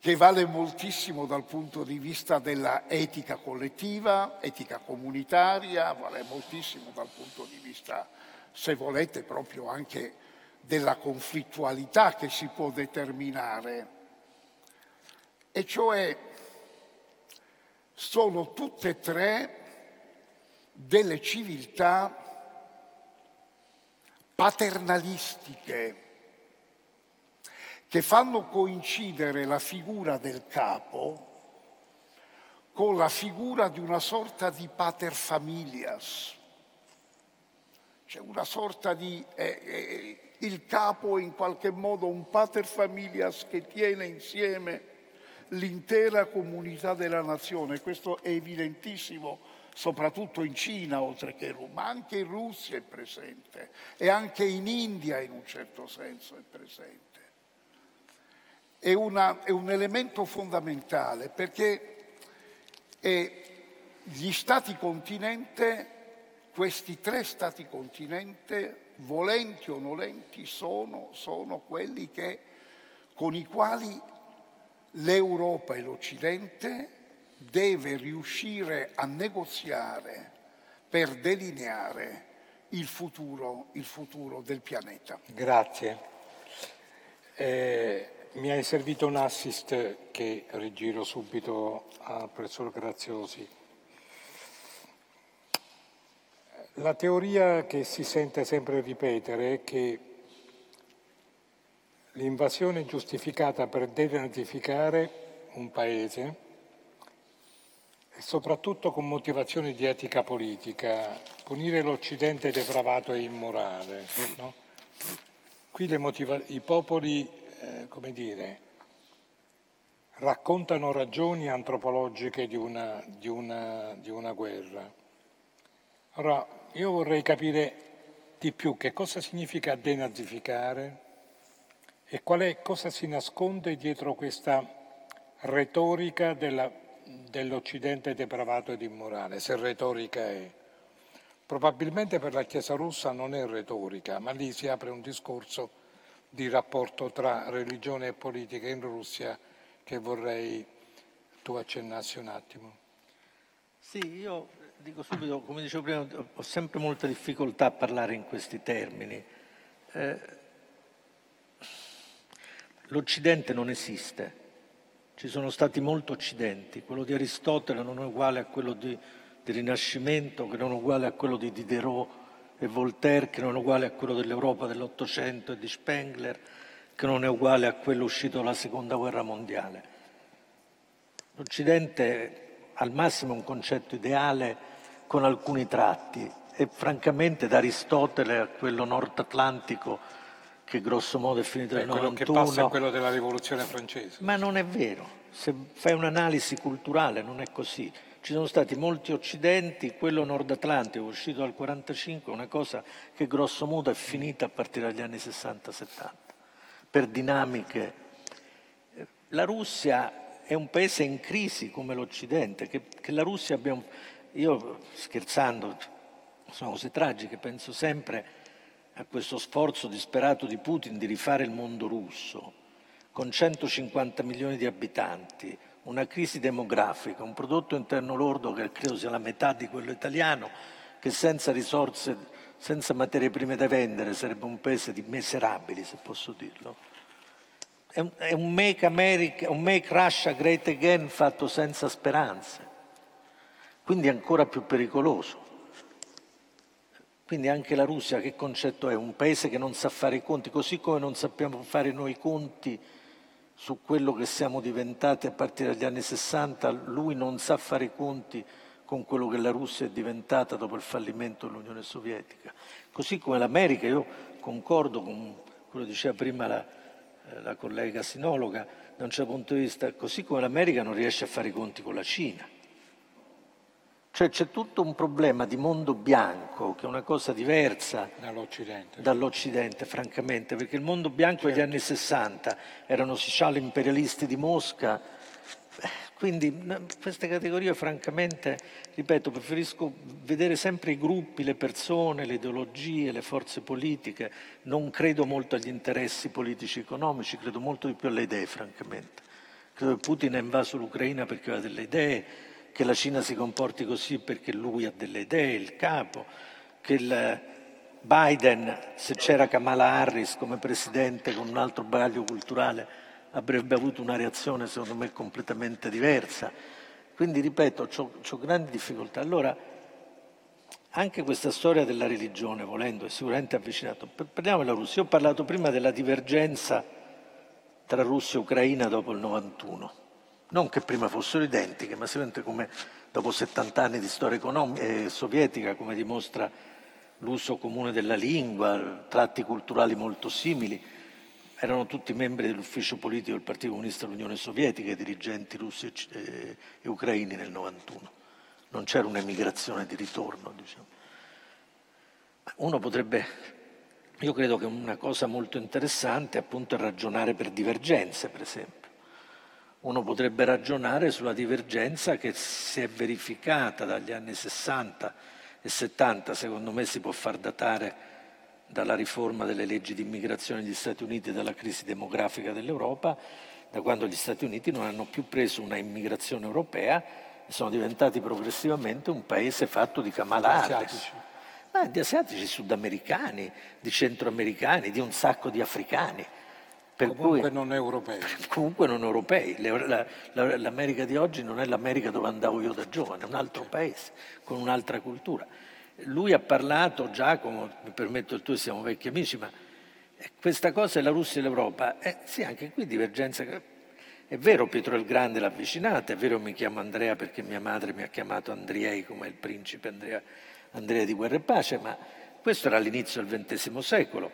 che vale moltissimo dal punto di vista della etica collettiva, etica comunitaria, vale moltissimo dal punto di vista, se volete, proprio anche della conflittualità che si può determinare, e cioè sono tutte e tre delle civiltà paternalistiche che fanno coincidere la figura del capo con la figura di una sorta di pater familias. C'è una sorta di... Eh, eh, il capo è in qualche modo un pater familias che tiene insieme l'intera comunità della nazione. Questo è evidentissimo soprattutto in Cina oltre che in Russia, ma anche in Russia è presente e anche in India in un certo senso è presente. È, una, è un elemento fondamentale perché gli stati continente, questi tre stati continente, volenti o nolenti, sono, sono quelli che, con i quali l'Europa e l'Occidente deve riuscire a negoziare per delineare il futuro, il futuro del pianeta. Grazie. Eh, mi hai servito un assist che rigiro subito al professor Graziosi. La teoria che si sente sempre ripetere è che l'invasione giustificata per denazificare un paese soprattutto con motivazioni di etica politica, punire l'Occidente depravato e immorale. No? Qui motiva- i popoli, eh, come dire, raccontano ragioni antropologiche di una, di una, di una guerra. Allora, io vorrei capire di più che cosa significa denazificare e è, cosa si nasconde dietro questa retorica della, dell'Occidente depravato ed immorale, se retorica è. Probabilmente per la Chiesa russa non è retorica, ma lì si apre un discorso di rapporto tra religione e politica in Russia che vorrei tu accennassi un attimo. Sì, io dico subito, come dicevo prima, ho sempre molta difficoltà a parlare in questi termini. Eh, L'Occidente non esiste, ci sono stati molti Occidenti, quello di Aristotele non è uguale a quello di, del Rinascimento, che non è uguale a quello di Diderot e Voltaire, che non è uguale a quello dell'Europa dell'Ottocento e di Spengler, che non è uguale a quello uscito dalla Seconda Guerra Mondiale. L'Occidente al massimo è un concetto ideale con alcuni tratti e francamente da Aristotele a quello nord atlantico che grosso modo è finito nel 91 quello che passa è quello della rivoluzione francese. Ma non è vero. Se fai un'analisi culturale non è così. Ci sono stati molti occidenti quello nord atlantico uscito dal 45 è una cosa che grosso modo è finita a partire dagli anni 60-70 per dinamiche. La Russia è un paese in crisi come l'Occidente, che, che la Russia abbia un, io scherzando, sono cose tragiche, penso sempre a questo sforzo disperato di Putin di rifare il mondo russo, con 150 milioni di abitanti, una crisi demografica, un prodotto interno lordo che credo sia la metà di quello italiano, che senza risorse, senza materie prime da vendere sarebbe un paese di miserabili, se posso dirlo. È un, make America, un make Russia great again fatto senza speranze quindi ancora più pericoloso. Quindi anche la Russia che concetto è? Un paese che non sa fare i conti, così come non sappiamo fare noi i conti su quello che siamo diventati a partire dagli anni 60, lui non sa fare i conti con quello che la Russia è diventata dopo il fallimento dell'Unione Sovietica. Così come l'America, io concordo con quello che diceva prima la, eh, la collega sinologa, da un certo punto di vista, così come l'America non riesce a fare i conti con la Cina. Cioè c'è tutto un problema di mondo bianco, che è una cosa diversa dall'Occidente, dall'Occidente francamente, perché il mondo bianco certo. degli anni 60 erano sociali imperialisti di Mosca, quindi queste categorie francamente, ripeto, preferisco vedere sempre i gruppi, le persone, le ideologie, le forze politiche, non credo molto agli interessi politici e economici, credo molto di più alle idee francamente. Credo che Putin ha invaso l'Ucraina perché aveva delle idee, che la Cina si comporti così perché lui ha delle idee, il capo, che il Biden, se c'era Kamala Harris come presidente con un altro bagaglio culturale, avrebbe avuto una reazione secondo me completamente diversa. Quindi ripeto, ho grandi difficoltà. Allora, anche questa storia della religione, volendo, è sicuramente avvicinato. Parliamo della Russia. Io ho parlato prima della divergenza tra Russia e Ucraina dopo il 91 non che prima fossero identiche, ma sicuramente come dopo 70 anni di storia eh, sovietica, come dimostra l'uso comune della lingua, tratti culturali molto simili, erano tutti membri dell'ufficio politico del Partito Comunista dell'Unione Sovietica, i dirigenti russi e, e, e ucraini nel 91. Non c'era un'emigrazione di ritorno, diciamo. Uno potrebbe, io credo che una cosa molto interessante appunto è ragionare per divergenze, per esempio uno potrebbe ragionare sulla divergenza che si è verificata dagli anni 60 e 70, secondo me si può far datare dalla riforma delle leggi di immigrazione degli Stati Uniti e dalla crisi demografica dell'Europa, da quando gli Stati Uniti non hanno più preso una immigrazione europea, sono diventati progressivamente un paese fatto di camalate. Asiatici. Ma di asiatici, sudamericani, di centroamericani, di un sacco di africani. Per Comunque cui, non europei. comunque non europei. [laughs] La- la- L'America di oggi non è l'America dove andavo io da giovane, è un altro paese, con un'altra cultura. Lui ha parlato, Giacomo, mi permetto il tuo, siamo vecchi amici, ma eh, questa cosa è la Russia e l'Europa. Eh, sì, anche qui divergenza. È vero Pietro il Grande l'ha avvicinata, è vero mi chiamo Andrea perché mia madre mi ha chiamato Andriei come il principe Andrea, Andrea di Guerra e Pace, ma questo era all'inizio del XX secolo.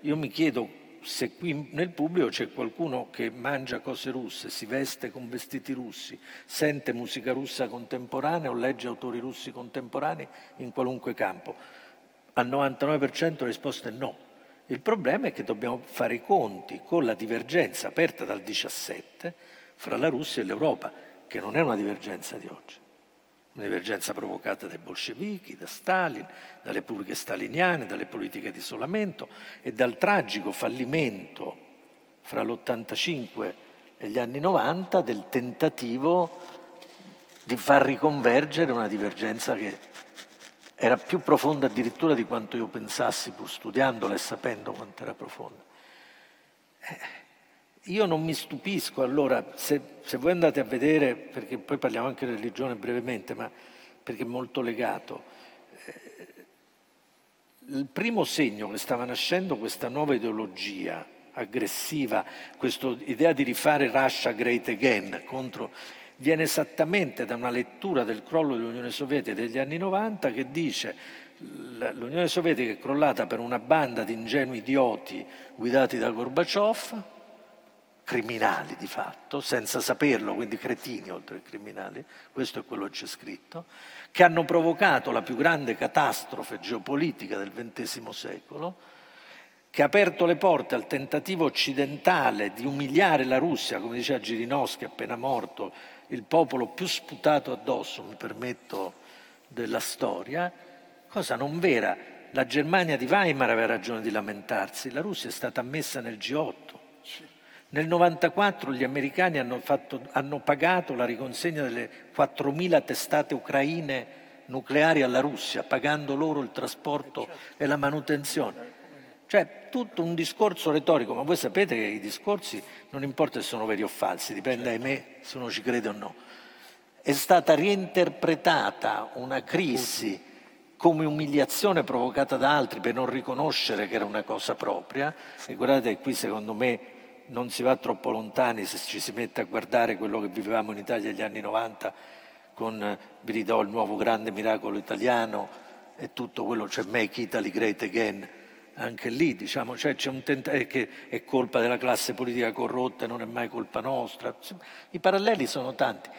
Io mi chiedo se qui nel pubblico c'è qualcuno che mangia cose russe, si veste con vestiti russi, sente musica russa contemporanea o legge autori russi contemporanei in qualunque campo. Al 99% la risposta è no. Il problema è che dobbiamo fare i conti con la divergenza aperta dal 17 fra la Russia e l'Europa, che non è una divergenza di oggi, una divergenza provocata dai bolscevichi, da Stalin, dalle repubbliche staliniane, dalle politiche di isolamento e dal tragico fallimento fra l'85 e gli anni 90 del tentativo di far riconvergere una divergenza che era più profonda addirittura di quanto io pensassi, pur studiandola e sapendo quanto era profonda. Eh, io non mi stupisco, allora, se, se, voi andate a vedere, perché poi parliamo anche di religione brevemente, ma perché è molto legato, eh, il primo segno che stava nascendo questa nuova ideologia aggressiva, questa idea di rifare Russia great again contro viene esattamente da una lettura del crollo dell'Unione Sovietica degli anni 90 che dice l'Unione Sovietica è crollata per una banda di ingenui idioti guidati da Gorbaciov, criminali di fatto, senza saperlo, quindi cretini oltre che criminali, questo è quello che c'è scritto, che hanno provocato la più grande catastrofe geopolitica del XX secolo, che ha aperto le porte al tentativo occidentale di umiliare la Russia, come diceva Girinoschi appena morto, il popolo più sputato addosso, mi permetto, della storia, cosa non vera. La Germania di Weimar aveva ragione di lamentarsi, la Russia è stata ammessa nel G8. Nel 1994 gli americani hanno, fatto, hanno pagato la riconsegna delle 4.000 testate ucraine nucleari alla Russia, pagando loro il trasporto e la manutenzione. Cioè tutto un discorso retorico, ma voi sapete che i discorsi non importa se sono veri o falsi, dipende certo. ahimè se uno ci crede o no. È stata reinterpretata una crisi come umiliazione provocata da altri per non riconoscere che era una cosa propria e guardate qui secondo me non si va troppo lontani se ci si mette a guardare quello che vivevamo in Italia negli anni 90 con, vi ridò il nuovo grande miracolo italiano e tutto quello, cioè Make Italy Great Again, anche lì diciamo, cioè c'è un tentativo che è colpa della classe politica corrotta, non è mai colpa nostra. I paralleli sono tanti.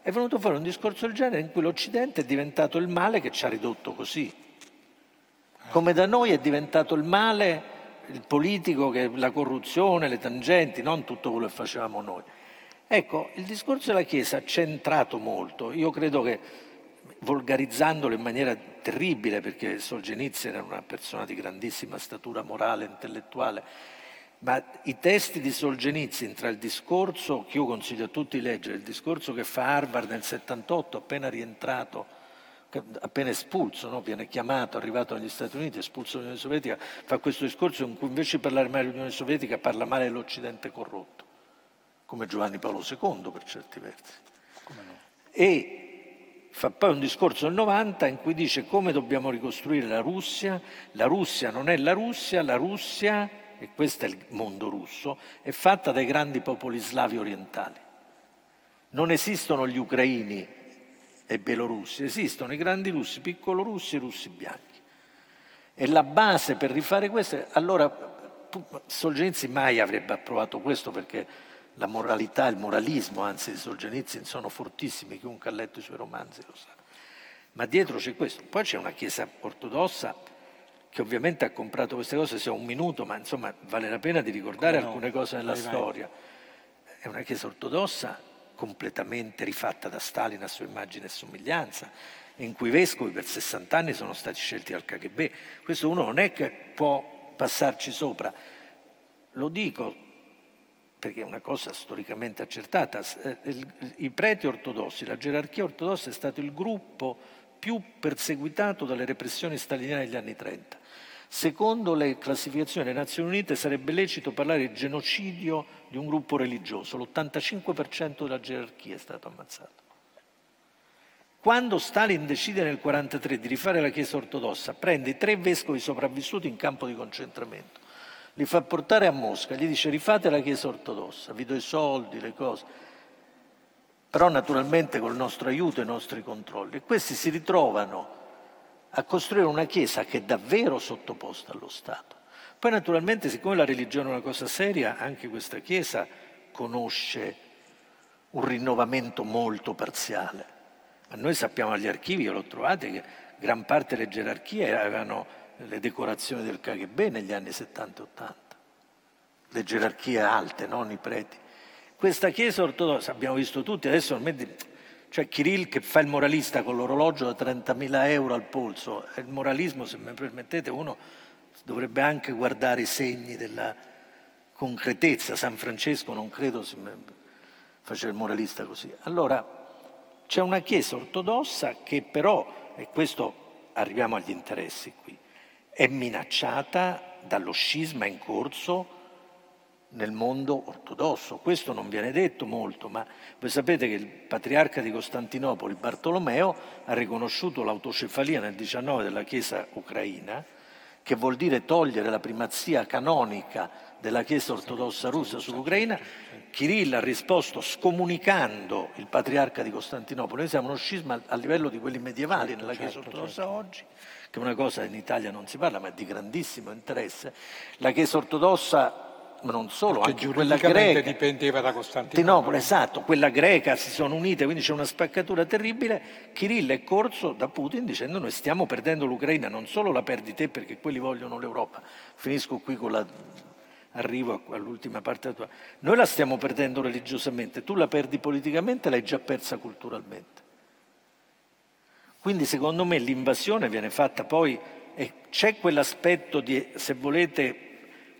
È venuto fuori un discorso del genere in cui l'Occidente è diventato il male che ci ha ridotto così. Come da noi è diventato il male il politico, che la corruzione, le tangenti, non tutto quello che facevamo noi. Ecco, il discorso della Chiesa ha centrato molto. Io credo che volgarizzandolo in maniera terribile, perché Solzhenitsyn era una persona di grandissima statura morale e intellettuale, ma i testi di Solzhenitsyn tra il discorso che io consiglio a tutti di leggere, il discorso che fa Harvard nel 78, appena rientrato, appena espulso, no? viene chiamato, arrivato negli Stati Uniti, espulso dall'Unione Sovietica, fa questo discorso in cui invece di parlare male dell'Unione Sovietica parla male dell'Occidente corrotto, come Giovanni Paolo II per certi versi. No? E fa poi un discorso del 90 in cui dice come dobbiamo ricostruire la Russia, la Russia non è la Russia, la Russia, e questo è il mondo russo, è fatta dai grandi popoli slavi orientali. Non esistono gli ucraini e belorussi, esistono i grandi russi, piccolo russi e russi bianchi. E la base per rifare questo, allora Solzhenitsyn mai avrebbe approvato questo perché la moralità il moralismo, anzi di Solzhenitsyn, sono fortissimi, chiunque ha letto i suoi romanzi lo sa. Ma dietro c'è questo. Poi c'è una chiesa ortodossa che ovviamente ha comprato queste cose, se ho un minuto, ma insomma vale la pena di ricordare no? alcune cose nella vai, storia. Vai. È una chiesa ortodossa completamente rifatta da Stalin a sua immagine e somiglianza, in cui i vescovi per 60 anni sono stati scelti dal KGB. Questo uno non è che può passarci sopra. Lo dico perché è una cosa storicamente accertata, eh, i preti ortodossi, la gerarchia ortodossa è stato il gruppo più perseguitato dalle repressioni staliniane degli anni 30. Secondo le classificazioni delle Nazioni Unite sarebbe lecito parlare di genocidio di un gruppo religioso, l'85% della gerarchia è stato ammazzato. Quando Stalin decide nel 1943 di rifare la Chiesa ortodossa, prende i tre vescovi sopravvissuti in campo di concentramento, li fa portare a Mosca, gli dice rifate la Chiesa ortodossa, vi do i soldi, le cose, però naturalmente col nostro aiuto e i nostri controlli. E questi si ritrovano a costruire una Chiesa che è davvero sottoposta allo Stato. Poi naturalmente, siccome la religione è una cosa seria, anche questa Chiesa conosce un rinnovamento molto parziale. Ma noi sappiamo agli archivi, io l'ho trovato, che gran parte delle gerarchie avevano le decorazioni del KGB negli anni 70 e 80. Le gerarchie alte, non i preti. Questa Chiesa ortodossa, abbiamo visto tutti, adesso ormai cioè Kirill che fa il moralista con l'orologio da 30.000 euro al polso, il moralismo, se mi permettete, uno dovrebbe anche guardare i segni della concretezza. San Francesco non credo faceva il moralista così. Allora, c'è una Chiesa ortodossa che però, e questo arriviamo agli interessi qui, è minacciata dallo scisma in corso nel mondo ortodosso. Questo non viene detto molto, ma voi sapete che il patriarca di Costantinopoli, Bartolomeo, ha riconosciuto l'autocefalia nel 19 della Chiesa ucraina, che vuol dire togliere la primazia canonica della Chiesa ortodossa russa sull'Ucraina. Kirill ha risposto scomunicando il patriarca di Costantinopoli. Noi siamo uno scisma a livello di quelli medievali nella Chiesa certo, ortodossa certo. oggi, che è una cosa in Italia non si parla, ma è di grandissimo interesse. La Chiesa ortodossa ma non solo, Perché anche quella greca. dipendeva da Costantinopoli. esatto, quella greca si sono unite, quindi c'è una spaccatura terribile. Kirill è corso da Putin dicendo noi stiamo perdendo l'Ucraina, non solo la perdi te perché quelli vogliono l'Europa. Finisco qui con la... arrivo all'ultima parte tua. Noi la stiamo perdendo religiosamente, tu la perdi politicamente, l'hai già persa culturalmente. Quindi secondo me l'invasione viene fatta poi e c'è quell'aspetto di, se volete,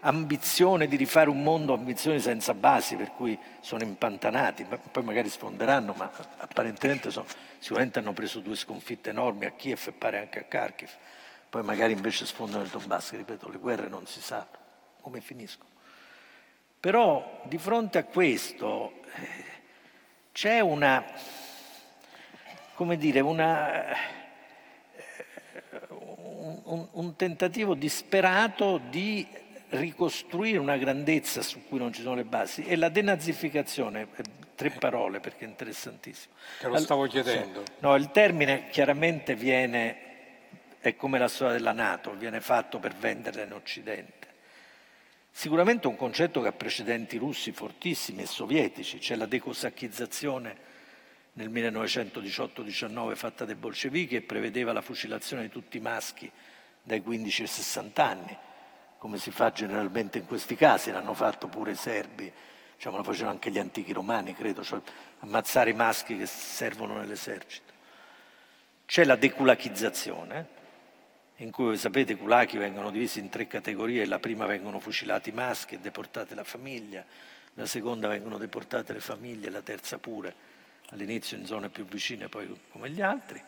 ambizione di rifare un mondo, ambizioni senza basi, per cui sono impantanati, poi magari sfonderanno, ma apparentemente sono, sicuramente hanno preso due sconfitte enormi a Kiev e pare anche a Kharkiv, poi magari invece sfondano il Donbass, ripeto, le guerre non si sa come finiscono. Però di fronte a questo eh, c'è una, come dire, una, eh, un, un tentativo disperato di ricostruire una grandezza su cui non ci sono le basi e la denazificazione, eh, tre parole perché è interessantissimo. Te lo stavo chiedendo. No, il termine chiaramente viene, è come la storia della Nato, viene fatto per venderla in Occidente. Sicuramente un concetto che ha precedenti russi fortissimi e sovietici, c'è la decosacchizzazione nel 1918-19 fatta dai bolscevichi e prevedeva la fucilazione di tutti i maschi dai 15 ai 60 anni come si fa generalmente in questi casi, l'hanno fatto pure i serbi, diciamo, lo facevano anche gli antichi romani, credo, cioè ammazzare i maschi che servono nell'esercito. C'è la deculachizzazione, in cui, sapete, i culachi vengono divisi in tre categorie, la prima vengono fucilati i maschi e deportate la famiglia, la seconda vengono deportate le famiglie, la terza pure, all'inizio in zone più vicine, poi come gli altri.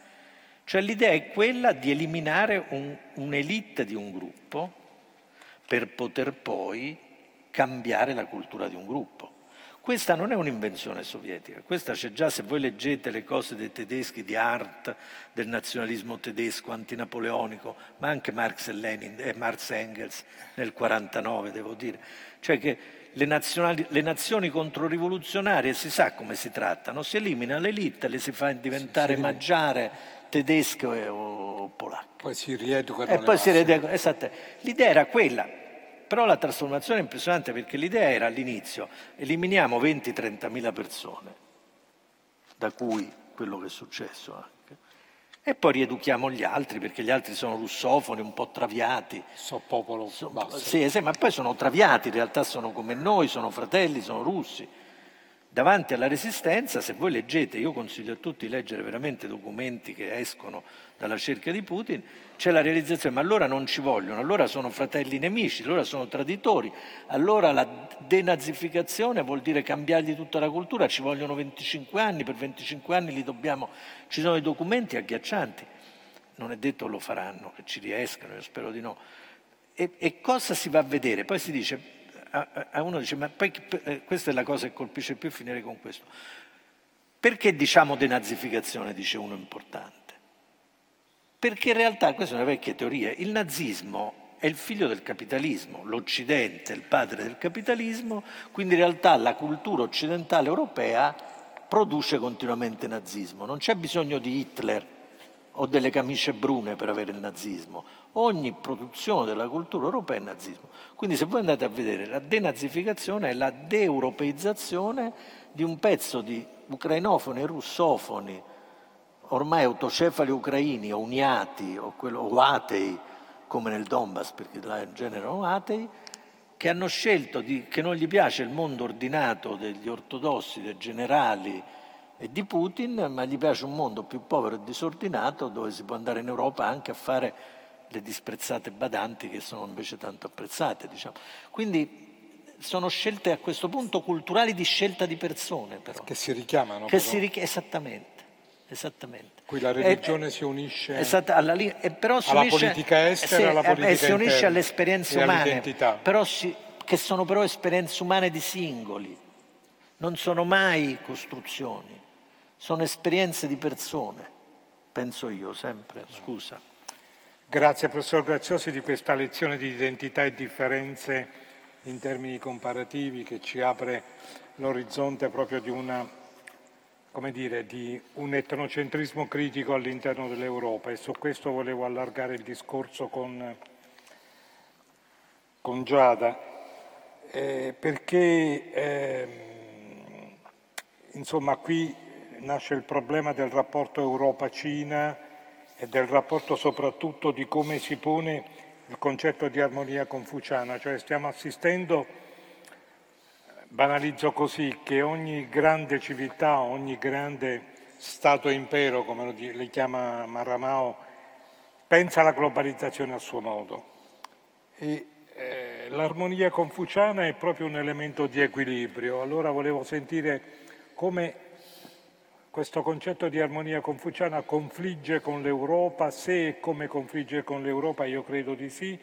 Cioè l'idea è quella di eliminare un, un'elite di un gruppo per poter poi cambiare la cultura di un gruppo. Questa non è un'invenzione sovietica, questa c'è già se voi leggete le cose dei tedeschi di Art, del nazionalismo tedesco antinapoleonico, ma anche Marx e Lenin e Marx e Engels nel 49, devo dire. Cioè che le, le nazioni controrivoluzionarie si sa come si trattano, si elimina l'elite, le si fa diventare sì, mangiare tedesche o polacche. Poi si rieducano. E poi si rieducano, esatto. L'idea era quella, però la trasformazione è impressionante perché l'idea era all'inizio eliminiamo 20-30 mila persone, da cui quello che è successo anche, e poi rieduchiamo gli altri perché gli altri sono russofoni, un po' traviati. So popolo so, sì, sì, ma poi sono traviati, in realtà sono come noi, sono fratelli, sono russi. davanti alla resistenza, se voi leggete, io consiglio a tutti di leggere veramente documenti che escono dalla cerchia di Putin, c'è la realizzazione, ma allora non ci vogliono, allora sono fratelli nemici, allora sono traditori, allora la denazificazione vuol dire cambiargli tutta la cultura, ci vogliono 25 anni, per 25 anni li dobbiamo, ci sono i documenti agghiaccianti, non è detto lo faranno, che ci riescano, io spero di no. E, e cosa si va a vedere? Poi si dice, a uno dice, ma poi eh, questa è la cosa che colpisce più, finire con questo. Perché diciamo denazificazione, dice uno importante? Perché in realtà, questa è una vecchia teoria, il nazismo è il figlio del capitalismo, l'Occidente è il padre del capitalismo, quindi in realtà la cultura occidentale europea produce continuamente nazismo. Non c'è bisogno di Hitler o delle camicie brune per avere il nazismo. Ogni produzione della cultura europea è nazismo. Quindi se voi andate a vedere, la denazificazione è la deeuropeizzazione di un pezzo di ucrainofoni e russofoni, ormai autocefali ucraini o uniati o, quello, o atei, come nel Donbass, perché là in genere erano atei, che hanno scelto di, che non gli piace il mondo ordinato degli ortodossi, dei generali, e di Putin, ma gli piace un mondo più povero e disordinato dove si può andare in Europa anche a fare le disprezzate badanti che sono invece tanto apprezzate. Diciamo. Quindi sono scelte a questo punto culturali di scelta di persone però. Che si richiamano. Che si richi- esattamente, esattamente. Qui la religione e, si unisce esatto, alla, e però si alla unisce, politica estera e alla politica e si unisce alle esperienze umane, però si, che sono però esperienze umane di singoli, non sono mai costruzioni sono esperienze di persone, penso io sempre, scusa. Grazie professor Graziosi di questa lezione di identità e differenze in termini comparativi che ci apre l'orizzonte proprio di, una, dire, di un etnocentrismo critico all'interno dell'Europa. E su questo volevo allargare il discorso con, con Giada eh, perché eh, insomma qui nasce il problema del rapporto Europa-Cina e del rapporto soprattutto di come si pone il concetto di armonia confuciana, cioè stiamo assistendo, banalizzo così, che ogni grande civiltà, ogni grande Stato e impero, come le chiama Maramao, pensa alla globalizzazione a suo modo. E, eh, l'armonia confuciana è proprio un elemento di equilibrio. Allora volevo sentire come questo concetto di armonia confuciana confligge con l'Europa, se e come confligge con l'Europa io credo di sì,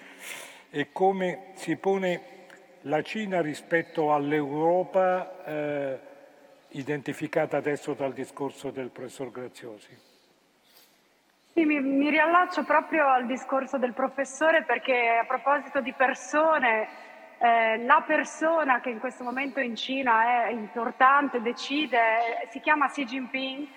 e come si pone la Cina rispetto all'Europa eh, identificata adesso dal discorso del professor Graziosi. Sì, mi, mi riallaccio proprio al discorso del professore perché a proposito di persone eh, la persona che in questo momento in Cina è importante, decide, si chiama Xi Jinping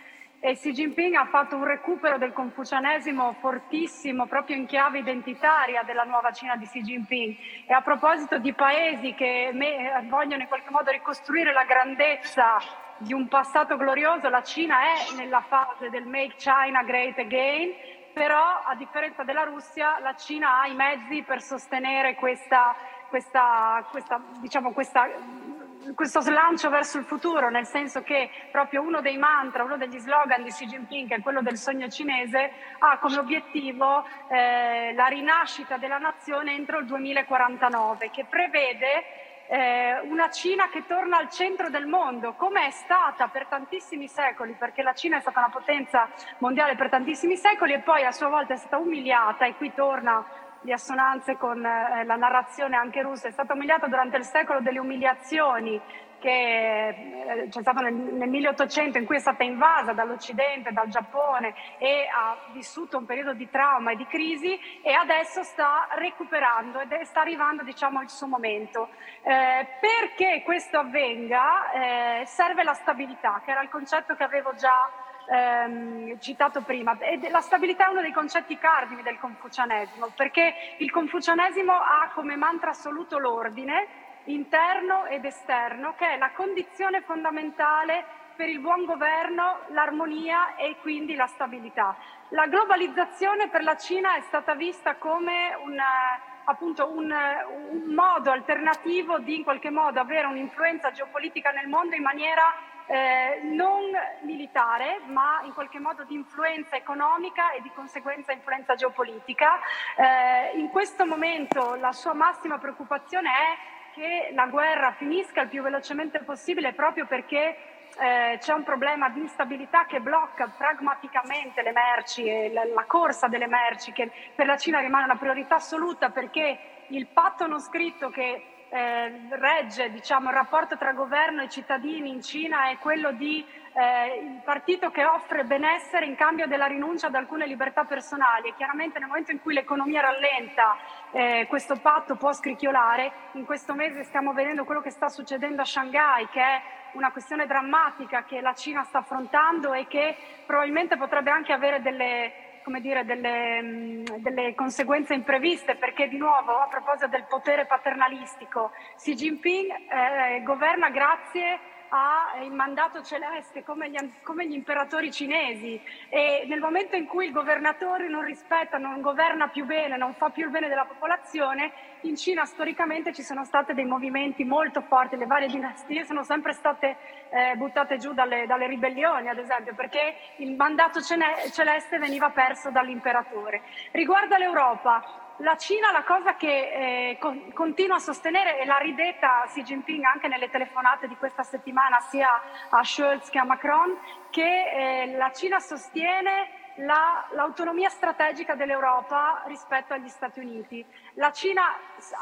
e Xi Jinping ha fatto un recupero del confucianesimo fortissimo proprio in chiave identitaria della nuova Cina di Xi Jinping. E a proposito di paesi che vogliono in qualche modo ricostruire la grandezza di un passato glorioso, la Cina è nella fase del Make China Great Again, però a differenza della Russia la Cina ha i mezzi per sostenere questa questa, questa, diciamo, questa, questo slancio verso il futuro, nel senso che proprio uno dei mantra, uno degli slogan di Xi Jinping, che è quello del sogno cinese, ha come obiettivo eh, la rinascita della nazione entro il 2049, che prevede eh, una Cina che torna al centro del mondo, come è stata per tantissimi secoli, perché la Cina è stata una potenza mondiale per tantissimi secoli e poi a sua volta è stata umiliata e qui torna di assonanze con eh, la narrazione anche russa, è stata umiliata durante il secolo delle umiliazioni che eh, c'è stato nel, nel 1800 in cui è stata invasa dall'Occidente, dal Giappone e ha vissuto un periodo di trauma e di crisi e adesso sta recuperando ed è, sta arrivando diciamo il suo momento. Eh, perché questo avvenga eh, serve la stabilità, che era il concetto che avevo già ehm, citato prima. E la stabilità è uno dei concetti cardini del confucianesimo, perché il confucianesimo ha come mantra assoluto l'ordine interno ed esterno, che è la condizione fondamentale per il buon governo, l'armonia e quindi la stabilità. La globalizzazione per la Cina è stata vista come un, appunto un, un modo alternativo di in qualche modo avere un'influenza geopolitica nel mondo in maniera eh, non militare, ma in qualche modo di influenza economica e di conseguenza influenza geopolitica. Eh, in questo momento la sua massima preoccupazione è che la guerra finisca il più velocemente possibile proprio perché eh, c'è un problema di instabilità che blocca pragmaticamente le merci e la, la, corsa delle merci, che per la Cina rimane una priorità assoluta perché il patto non scritto che eh, regge diciamo, il rapporto tra governo e cittadini in Cina è quello di eh, il partito che offre benessere in cambio della rinuncia ad alcune libertà personali e chiaramente nel momento in cui l'economia rallenta eh, questo patto può scricchiolare. In questo mese stiamo vedendo quello che sta succedendo a Shanghai, che è una questione drammatica che la Cina sta affrontando e che probabilmente potrebbe anche avere delle dire, delle, mm, delle, conseguenze impreviste, perché di nuovo a proposito del potere paternalistico, Xi Jinping eh, governa grazie ha il mandato celeste come gli, come gli, imperatori cinesi e nel momento in cui il governatore non rispetta, non governa più bene, non fa più il bene della popolazione, in Cina storicamente ci sono stati dei movimenti molto forti, le varie dinastie sono sempre state eh, buttate giù dalle, dalle, ribellioni, ad esempio, perché il mandato celeste veniva perso dall'imperatore. Riguardo all'Europa, la Cina la cosa che eh, con, continua a sostenere e l'ha ridetta Xi Jinping anche nelle telefonate di questa settimana sia a Scholz che a Macron, che eh, la Cina sostiene la, l'autonomia strategica dell'Europa rispetto agli Stati Uniti. La Cina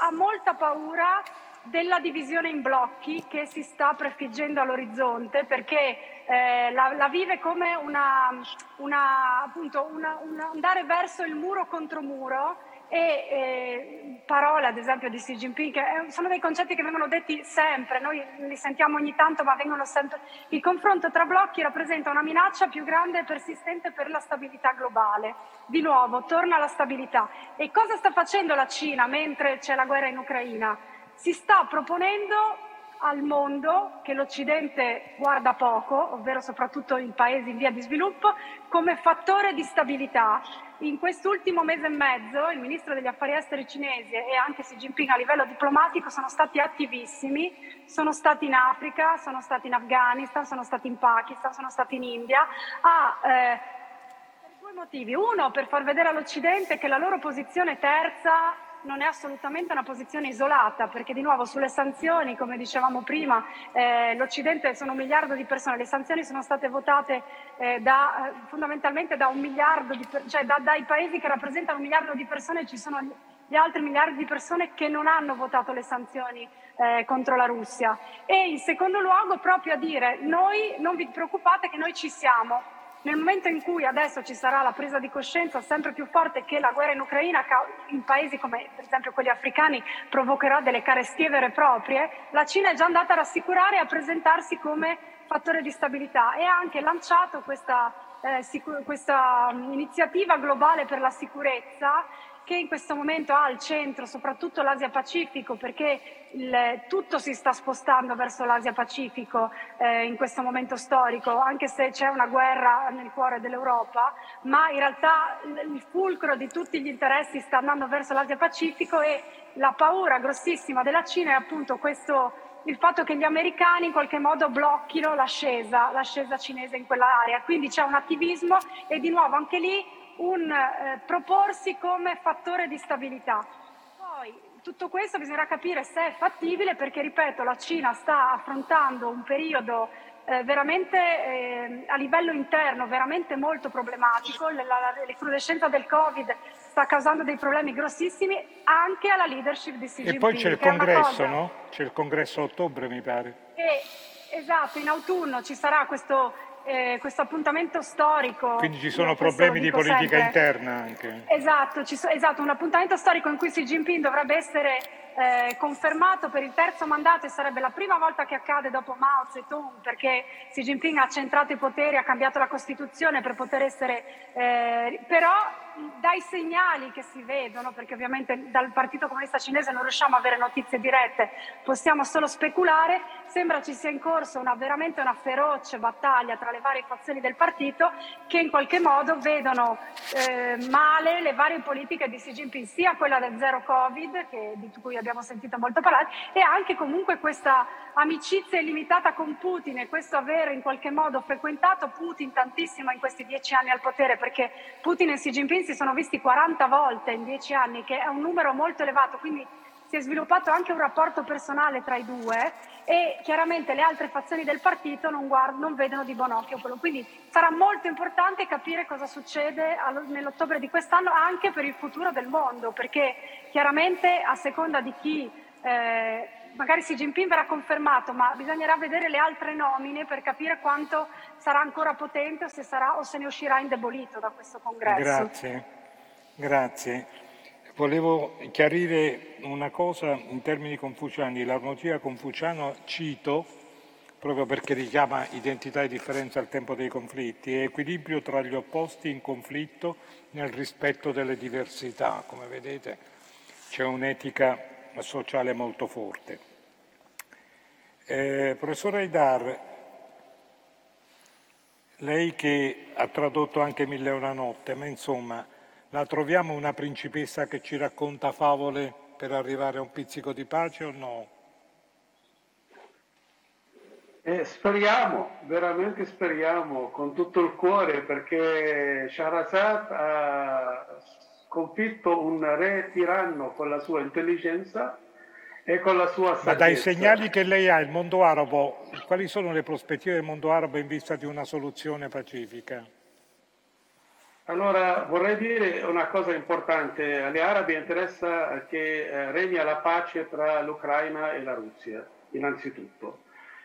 ha molta paura della divisione in blocchi che si sta prefiggendo all'orizzonte perché eh, la, la, vive come una, una, appunto, una, andare verso il muro contro muro e eh, parole ad esempio di Xi Jinping, che sono dei concetti che vengono detti sempre, noi li sentiamo ogni tanto ma vengono sempre... Il confronto tra blocchi rappresenta una minaccia più grande e persistente per la stabilità globale. Di nuovo, torna alla stabilità. E cosa sta facendo la Cina mentre c'è la guerra in Ucraina? Si sta proponendo al mondo che l'Occidente guarda poco, ovvero soprattutto i paesi in via di sviluppo, come fattore di stabilità. In quest'ultimo mese e mezzo il ministro degli affari esteri cinese e anche Xi Jinping a livello diplomatico sono stati attivissimi, sono stati in Africa, sono stati in Afghanistan, sono stati in Pakistan, sono stati in India, a, eh, per due motivi. Uno, per far vedere all'Occidente che la loro posizione terza non è assolutamente una posizione isolata, perché di nuovo sulle sanzioni, come dicevamo prima, eh, l'Occidente sono un miliardo di persone, le sanzioni sono state votate eh, da, fondamentalmente da di, cioè da, dai paesi che rappresentano un miliardo di persone, ci sono gli altri miliardi di persone che non hanno votato le sanzioni eh, contro la Russia. E in secondo luogo proprio a dire noi non vi preoccupate che noi ci siamo, nel momento in cui adesso ci sarà la presa di coscienza sempre più forte che la guerra in Ucraina in paesi come per esempio quelli africani provocherà delle carestie vere e proprie, la Cina è già andata a rassicurare e a presentarsi come fattore di stabilità e ha anche lanciato questa, eh, sicur- questa iniziativa globale per la sicurezza che in questo momento ha al centro soprattutto l'Asia Pacifico, perché il, tutto si sta spostando verso l'Asia Pacifico eh, in questo momento storico, anche se c'è una guerra nel cuore dell'Europa, ma in realtà il fulcro di tutti gli interessi sta andando verso l'Asia Pacifico e la paura grossissima della Cina è appunto questo il fatto che gli americani in qualche modo blocchino l'ascesa, l'ascesa cinese in quell'area. Quindi c'è un attivismo e di nuovo anche lì un eh, proporsi come fattore di stabilità. Poi tutto questo bisognerà capire se è fattibile perché, ripeto, la Cina sta affrontando un periodo eh, veramente eh, a livello interno veramente molto problematico, recrudescenza del Covid sta causando dei problemi grossissimi anche alla leadership di Xi Jinping. E poi c'è il congresso, no? C'è il congresso a ottobre, mi pare. E, esatto, in autunno ci sarà questo eh, questo appuntamento storico. Quindi ci sono problemi di politica sempre. interna anche. Esatto, so, esatto, un appuntamento storico in cui Xi Jinping dovrebbe essere eh, confermato per il terzo mandato e sarebbe la prima volta che accade dopo Mao Zedong perché Xi Jinping ha centrato i poteri, ha cambiato la Costituzione per poter essere... Eh, però dai segnali che si vedono, perché ovviamente dal Partito Comunista Cinese non riusciamo a avere notizie dirette, possiamo solo speculare, sembra ci sia in corso una, veramente una feroce battaglia tra le varie fazioni del partito che in qualche modo vedono eh, male le varie politiche di Xi Jinping, sia quella del zero Covid, che, di cui abbiamo sentito molto parlare, e anche comunque questa amicizia illimitata con Putin e questo aver in qualche modo frequentato Putin tantissimo in questi dieci anni al potere, perché Putin e Xi Jinping si sono visti 40 volte in dieci anni, che è un numero molto elevato, quindi si è sviluppato anche un rapporto personale tra i due e chiaramente le altre fazioni del partito non, guard- non vedono di buon occhio quello. Quindi sarà molto importante capire cosa succede nell'ottobre di quest'anno anche per il futuro del mondo, perché chiaramente a seconda di chi eh, magari Xi Jinping verrà confermato, ma bisognerà vedere le altre nomine per capire quanto sarà ancora potente o se, sarà, o se ne uscirà indebolito da questo congresso. Grazie, grazie. Volevo chiarire una cosa in termini confuciani. L'armonia confuciano, cito, proprio perché richiama identità e differenza al tempo dei conflitti, è equilibrio tra gli opposti in conflitto nel rispetto delle diversità. Come vedete c'è un'etica sociale molto forte. Eh, professore Aidar, lei che ha tradotto anche Mille e una notte, ma insomma, la troviamo una principessa che ci racconta favole per arrivare a un pizzico di pace o no? Eh, speriamo, veramente speriamo, con tutto il cuore, perché Shahrazad ha sconfitto un re tiranno con la sua intelligenza e con la sua saggezza. Ma dai segnali che lei ha, il mondo arabo, quali sono le prospettive del mondo arabo in vista di una soluzione pacifica? Allora, vorrei dire una cosa importante. Agli arabi interessa che eh, regni la pace tra l'Ucraina e la Russia, innanzitutto.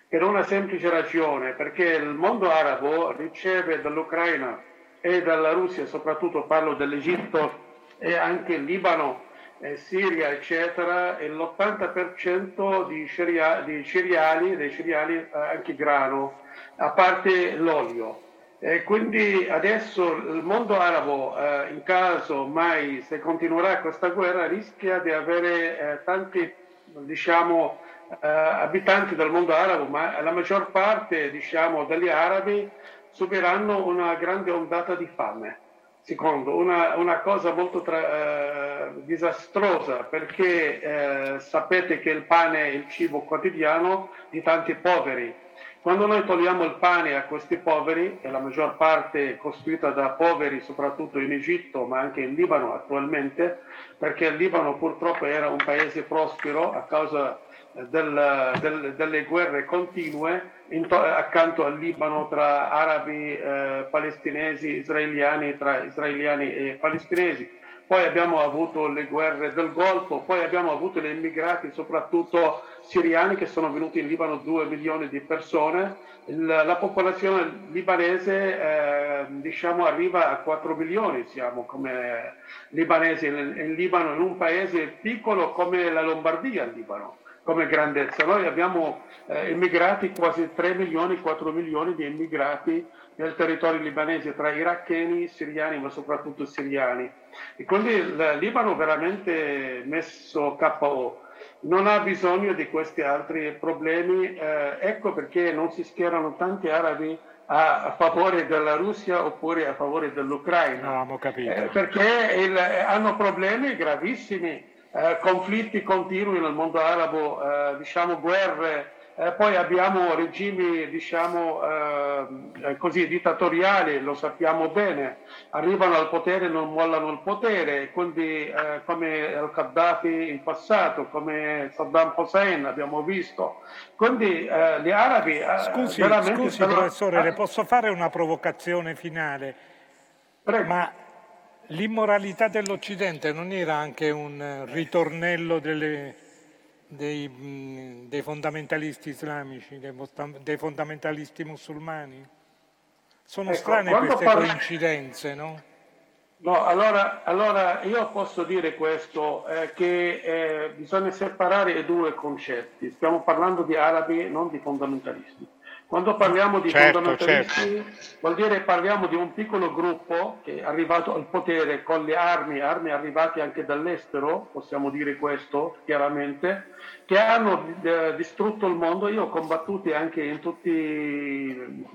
Per una semplice ragione, perché il mondo arabo riceve dall'Ucraina e dalla Russia, soprattutto parlo dell'Egitto e anche Libano, eh, Siria, eccetera, e l'80% di, ceria- di cereali, dei cereali eh, anche grano, a parte l'olio. E quindi adesso il mondo arabo, eh, in caso mai se continuerà questa guerra, rischia di avere eh, tanti diciamo, eh, abitanti del mondo arabo, ma la maggior parte diciamo, degli arabi subiranno una grande ondata di fame. Secondo, una, una cosa molto tra, eh, disastrosa perché eh, sapete che il pane è il cibo quotidiano di tanti poveri. Quando noi togliamo il pane a questi poveri, e la maggior parte è costituita da poveri soprattutto in Egitto ma anche in Libano attualmente, perché il Libano purtroppo era un paese prospero a causa del, del, delle guerre continue to- accanto al Libano tra arabi, eh, palestinesi, israeliani, tra israeliani e palestinesi. Poi abbiamo avuto le guerre del Golfo, poi abbiamo avuto gli immigrati, soprattutto siriani, che sono venuti in Libano 2 milioni di persone. Il, la popolazione libanese eh, diciamo, arriva a 4 milioni, siamo come libanesi in, in Libano, in un paese piccolo come la Lombardia, Libano come grandezza. Noi abbiamo eh, immigrati, quasi 3 milioni, 4 milioni di immigrati nel territorio libanese tra iracheni, siriani, ma soprattutto siriani. E quindi il Libano veramente messo KO. Non ha bisogno di questi altri problemi, eh, ecco perché non si schierano tanti arabi a, favore della Russia oppure a favore dell'Ucraina. No, capito. Eh, perché il, hanno problemi gravissimi eh, conflitti continui nel mondo arabo, eh, diciamo guerre, eh, poi abbiamo regimi diciamo, eh, così dittatoriali, lo sappiamo bene, arrivano al potere e non mollano il potere, quindi eh, come al-Qaddafi in passato, come Saddam Hussein abbiamo visto. Quindi eh, gli arabi... scusi, scusi stanno... professore, le posso fare una provocazione finale? Prego. Ma L'immoralità dell'Occidente non era anche un ritornello delle, dei, dei, fondamentalisti islamici, dei, dei, fondamentalisti musulmani? Sono ecco, strane queste parla... coincidenze, no? No, allora, allora, io posso dire questo, eh, che eh, bisogna separare i due concetti. Stiamo parlando di arabi, non di fondamentalisti. Quando parliamo di certo, fondamentalisti certo. vuol dire parliamo di un piccolo gruppo che è arrivato al potere con le armi, armi arrivate anche dall'estero, possiamo dire questo chiaramente, che hanno eh, distrutto il mondo. Io ho combattuto anche in tutta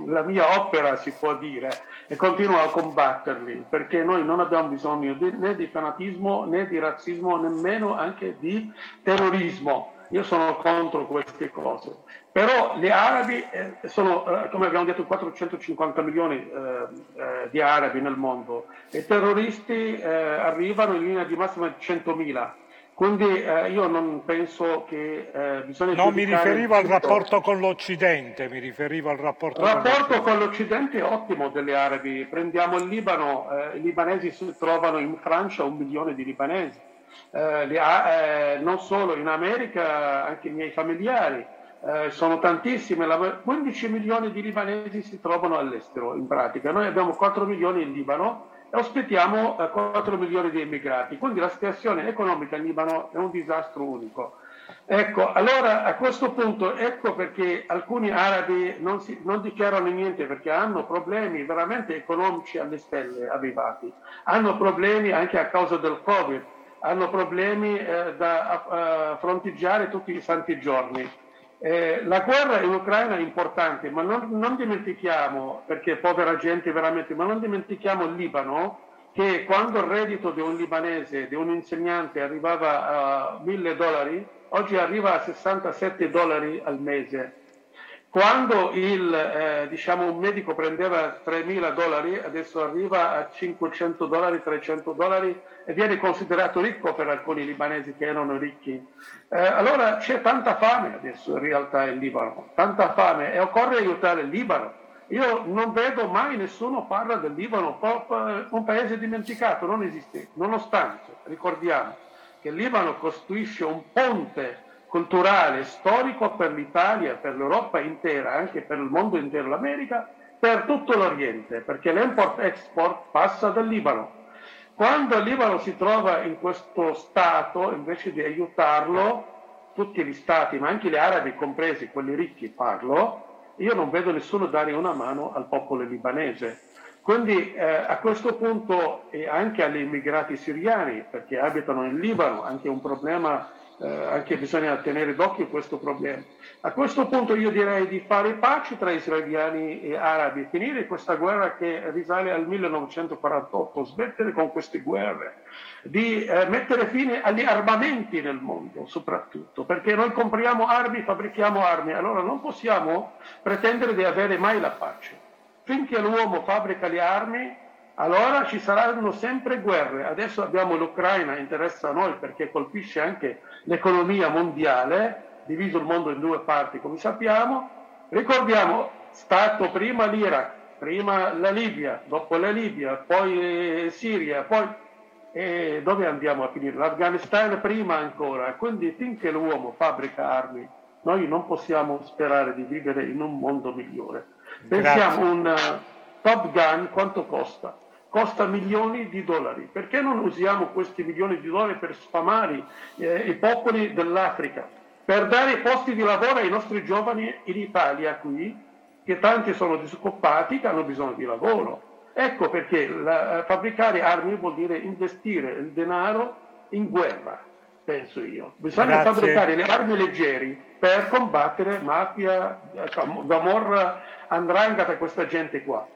la mia opera, si può dire, e continuo a combatterli, perché noi non abbiamo bisogno di, né di fanatismo né di razzismo, nemmeno anche di terrorismo io sono contro queste cose. Però gli arabi eh, sono, eh, come abbiamo detto, 450 milioni eh, eh, di arabi nel mondo e i terroristi eh, arrivano in linea di massima di 100.000. Quindi eh, io non penso che bisogna... Non mi riferivo al rapporto con l'Occidente, mi riferivo al rapporto, il rapporto con l'Occidente. è ottimo degli arabi. Prendiamo il Libano, i libanesi si trovano in Francia un milione di libanesi eh, eh, non solo in America, anche i miei familiari, eh, sono tantissime, 15 milioni di libanesi si trovano all'estero in pratica, noi abbiamo 4 milioni in Libano e ospitiamo 4 eh, milioni di immigrati, quindi la situazione economica in Libano è un disastro unico. Ecco, allora a questo punto ecco perché alcuni arabi non, si, non, dichiarano niente perché hanno problemi veramente economici alle stelle arrivati, hanno problemi anche a causa del Covid, hanno problemi eh, da uh, fronteggiare tutti i santi giorni. Eh, la guerra in Ucraina è importante, ma non, non, dimentichiamo, perché povera gente veramente, ma non dimentichiamo il Libano, che quando il reddito di un libanese, di un insegnante arrivava a 1000 dollari, oggi arriva a 67 dollari al mese. Quando il, eh, diciamo un medico prendeva 3.000 dollari, adesso arriva a 500 dollari, 300 dollari e viene considerato ricco per alcuni libanesi che erano ricchi. Eh, allora c'è tanta fame adesso in realtà in Libano, tanta fame e occorre aiutare il Libano. Io non vedo mai nessuno parla del Libano, un paese dimenticato, non esiste, nonostante ricordiamo che il Libano costituisce un ponte culturale, storico per l'Italia, per l'Europa intera, anche per il mondo intero, l'America, per tutto l'Oriente, perché l'import-export passa dal Libano. Quando il Libano si trova in questo stato, invece di aiutarlo, tutti gli stati, ma anche gli arabi compresi, quelli ricchi parlo, io non vedo nessuno dare una mano al popolo libanese. Quindi eh, a questo punto e anche agli immigrati siriani, perché abitano in Libano, anche un problema eh, anche bisogna tenere d'occhio questo problema. A questo punto io direi di fare pace tra israeliani e arabi, finire questa guerra che risale al 1948, smettere con queste guerre, di eh, mettere fine agli armamenti nel mondo soprattutto, perché noi compriamo armi, fabbrichiamo armi, allora non possiamo pretendere di avere mai la pace. Finché l'uomo fabbrica le armi, allora ci saranno sempre guerre. Adesso abbiamo l'Ucraina, interessa a noi perché colpisce anche l'economia mondiale, diviso il mondo in due parti come sappiamo. Ricordiamo, stato prima l'Iraq, prima la Libia, dopo la Libia, poi Siria, poi e dove andiamo a finire? L'Afghanistan prima ancora. Quindi finché l'uomo fabbrica armi, noi non possiamo sperare di vivere in un mondo migliore. Pensiamo a un uh, Top Gun quanto costa? Costa milioni di dollari. Perché non usiamo questi milioni di dollari per sfamare eh, i popoli dell'Africa, per dare posti di lavoro ai nostri giovani in Italia qui, che tanti sono disoccupati, che hanno bisogno di lavoro. Ecco perché la, fabbricare armi vuol dire investire il denaro in guerra, penso io. Bisogna Grazie. fabbricare le armi leggeri per combattere mafia, Gamorra, Andrangheta, questa gente qua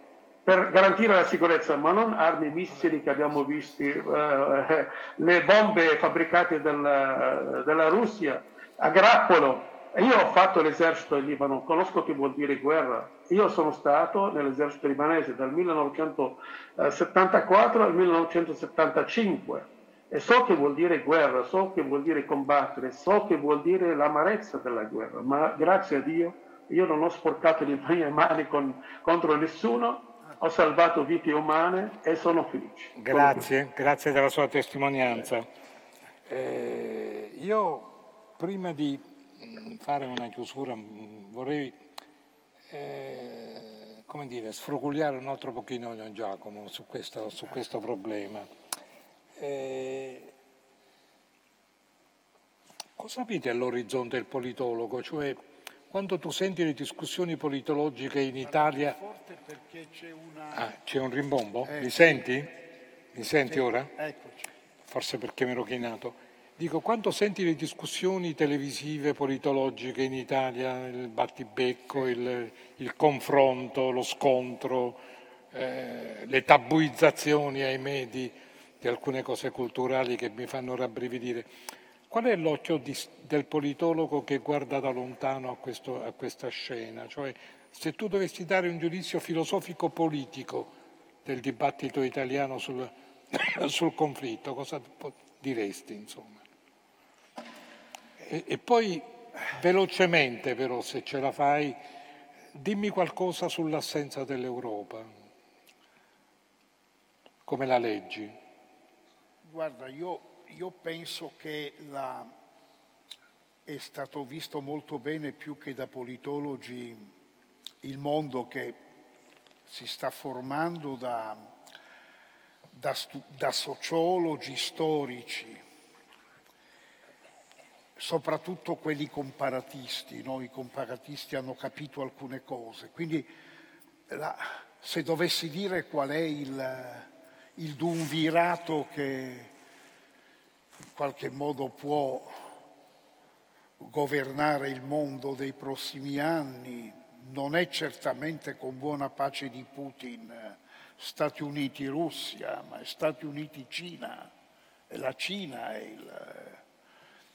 per garantire la sicurezza, ma non armi missili che abbiamo visto, eh, le bombe fabbricate dalla, dalla Russia. A grappolo. Io ho fatto l'esercito in Libano, conosco che vuol dire guerra. Io sono stato nell'esercito libanese dal 1974 al 1975 e so che vuol dire guerra, so che vuol dire combattere, so che vuol dire l'amarezza della guerra, ma grazie a Dio io non ho sporcato le mie mani con, contro nessuno ho salvato vite umane e sono felice. Grazie, grazie della sua testimonianza. Eh, io prima di mm, fare una chiusura mm, vorrei eh, come dire, sfrugugliare un altro pochino Giacomo su questo, su questo problema. Eh, cosa vedi all'orizzonte il politologo? Cioè, quando tu senti le discussioni politologiche in Italia... C'è, una... ah, c'è, un rimbombo? Eh, Mi senti? Mi senti ora? Eccoci. Forse perché mi ero chinato. Dico, quando senti le discussioni televisive, politologiche in Italia, il battibecco, il, il confronto, lo scontro, eh, le tabuizzazioni, ahimè, di, di, alcune cose culturali che mi fanno rabbrividire, qual è l'occhio di, del politologo che guarda da lontano a, questo, a questa scena? Cioè, se tu dovessi dare un giudizio filosofico-politico del dibattito italiano sul, [coughs] sul conflitto, cosa diresti, insomma? E, e poi velocemente però, se ce la fai, dimmi qualcosa sull'assenza dell'Europa. Come la leggi? Guarda, io, io penso che la, è stato visto molto bene più che da politologi il mondo che si sta formando da, da, da sociologi storici, soprattutto quelli comparatisti, no? i comparatisti hanno capito alcune cose. Quindi la, se dovessi dire qual è il, il dunvirato che in qualche modo può governare il mondo dei prossimi anni, non è certamente con buona pace di Putin Stati Uniti-Russia, ma è Stati Uniti-Cina, e la Cina è il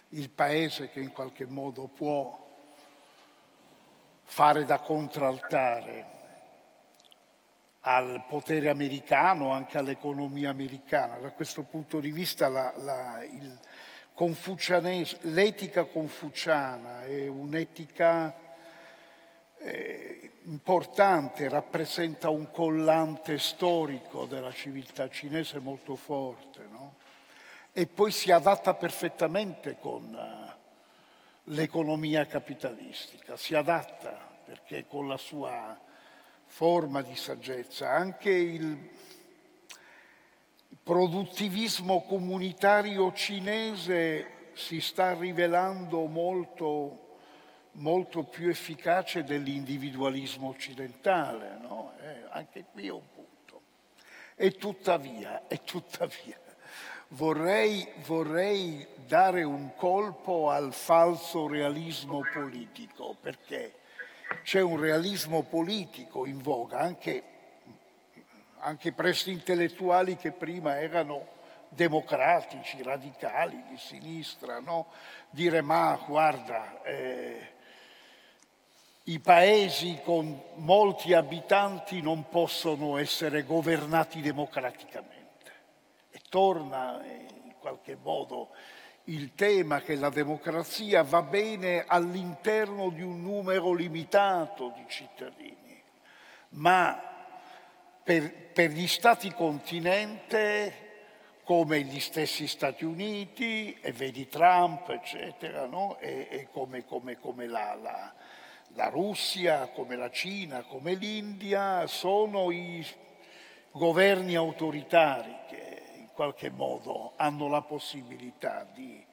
il paese che in qualche modo può fare da contraltare al potere americano, anche all'economia americana. Da questo punto di vista la, la, l'etica confuciana è un'etica eh, importante, rappresenta un collante storico della civiltà cinese molto forte. No? e poi si adatta perfettamente con eh, l'economia capitalistica, si adatta perché con la sua forma di saggezza anche il produttivismo comunitario cinese si sta rivelando molto, molto più efficace dell'individualismo occidentale, no? eh, anche qui è un punto. E tuttavia, [laughs] e tuttavia, Vorrei, vorrei dare un colpo al falso realismo politico, perché c'è un realismo politico in voga, anche, anche presso intellettuali che prima erano democratici, radicali, di sinistra, no? dire ma guarda, eh, i paesi con molti abitanti non possono essere governati democraticamente torna in qualche modo il tema che la democrazia va bene all'interno di un numero limitato di cittadini, ma per, per gli stati continente come gli stessi Stati Uniti, e vedi Trump, eccetera, no? e, e, come, come, come la, la, la Russia, come la Cina, come l'India, sono i governi autoritari che qualche modo hanno la possibilità di,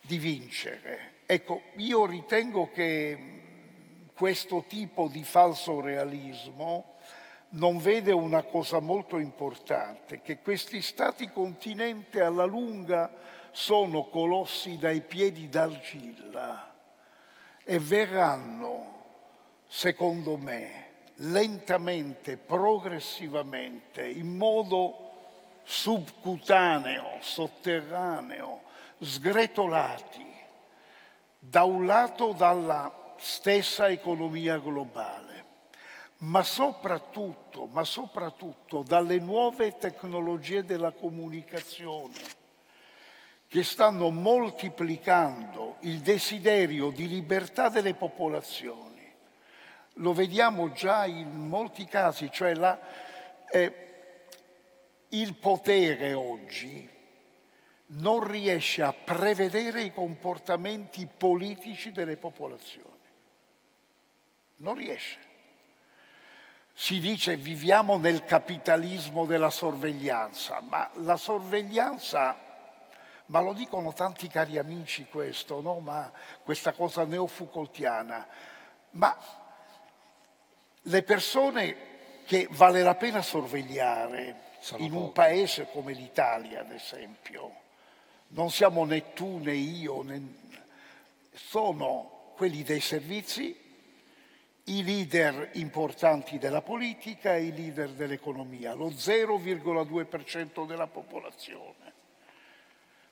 di vincere. Ecco, io ritengo che questo tipo di falso realismo non vede una cosa molto importante, che questi stati continente alla lunga sono colossi dai piedi d'argilla e verranno, secondo me, lentamente, progressivamente, in modo subcutaneo, sotterraneo, sgretolati da un lato dalla stessa economia globale, ma soprattutto, ma soprattutto dalle nuove tecnologie della comunicazione che stanno moltiplicando il desiderio di libertà delle popolazioni. Lo vediamo già in molti casi, cioè la, eh, il potere oggi non riesce a prevedere i comportamenti politici delle popolazioni. Non riesce. si dice viviamo nel capitalismo della sorveglianza, ma la sorveglianza, ma lo dicono tanti cari amici questo, no? ma questa cosa neofoucaultiana, ma le persone che vale la pena sorvegliare Sono in poche. un paese come l'Italia, ad esempio, non siamo né tu né io, né... sono quelli dei servizi i leader importanti della politica e i leader dell'economia, lo 0,2% della popolazione.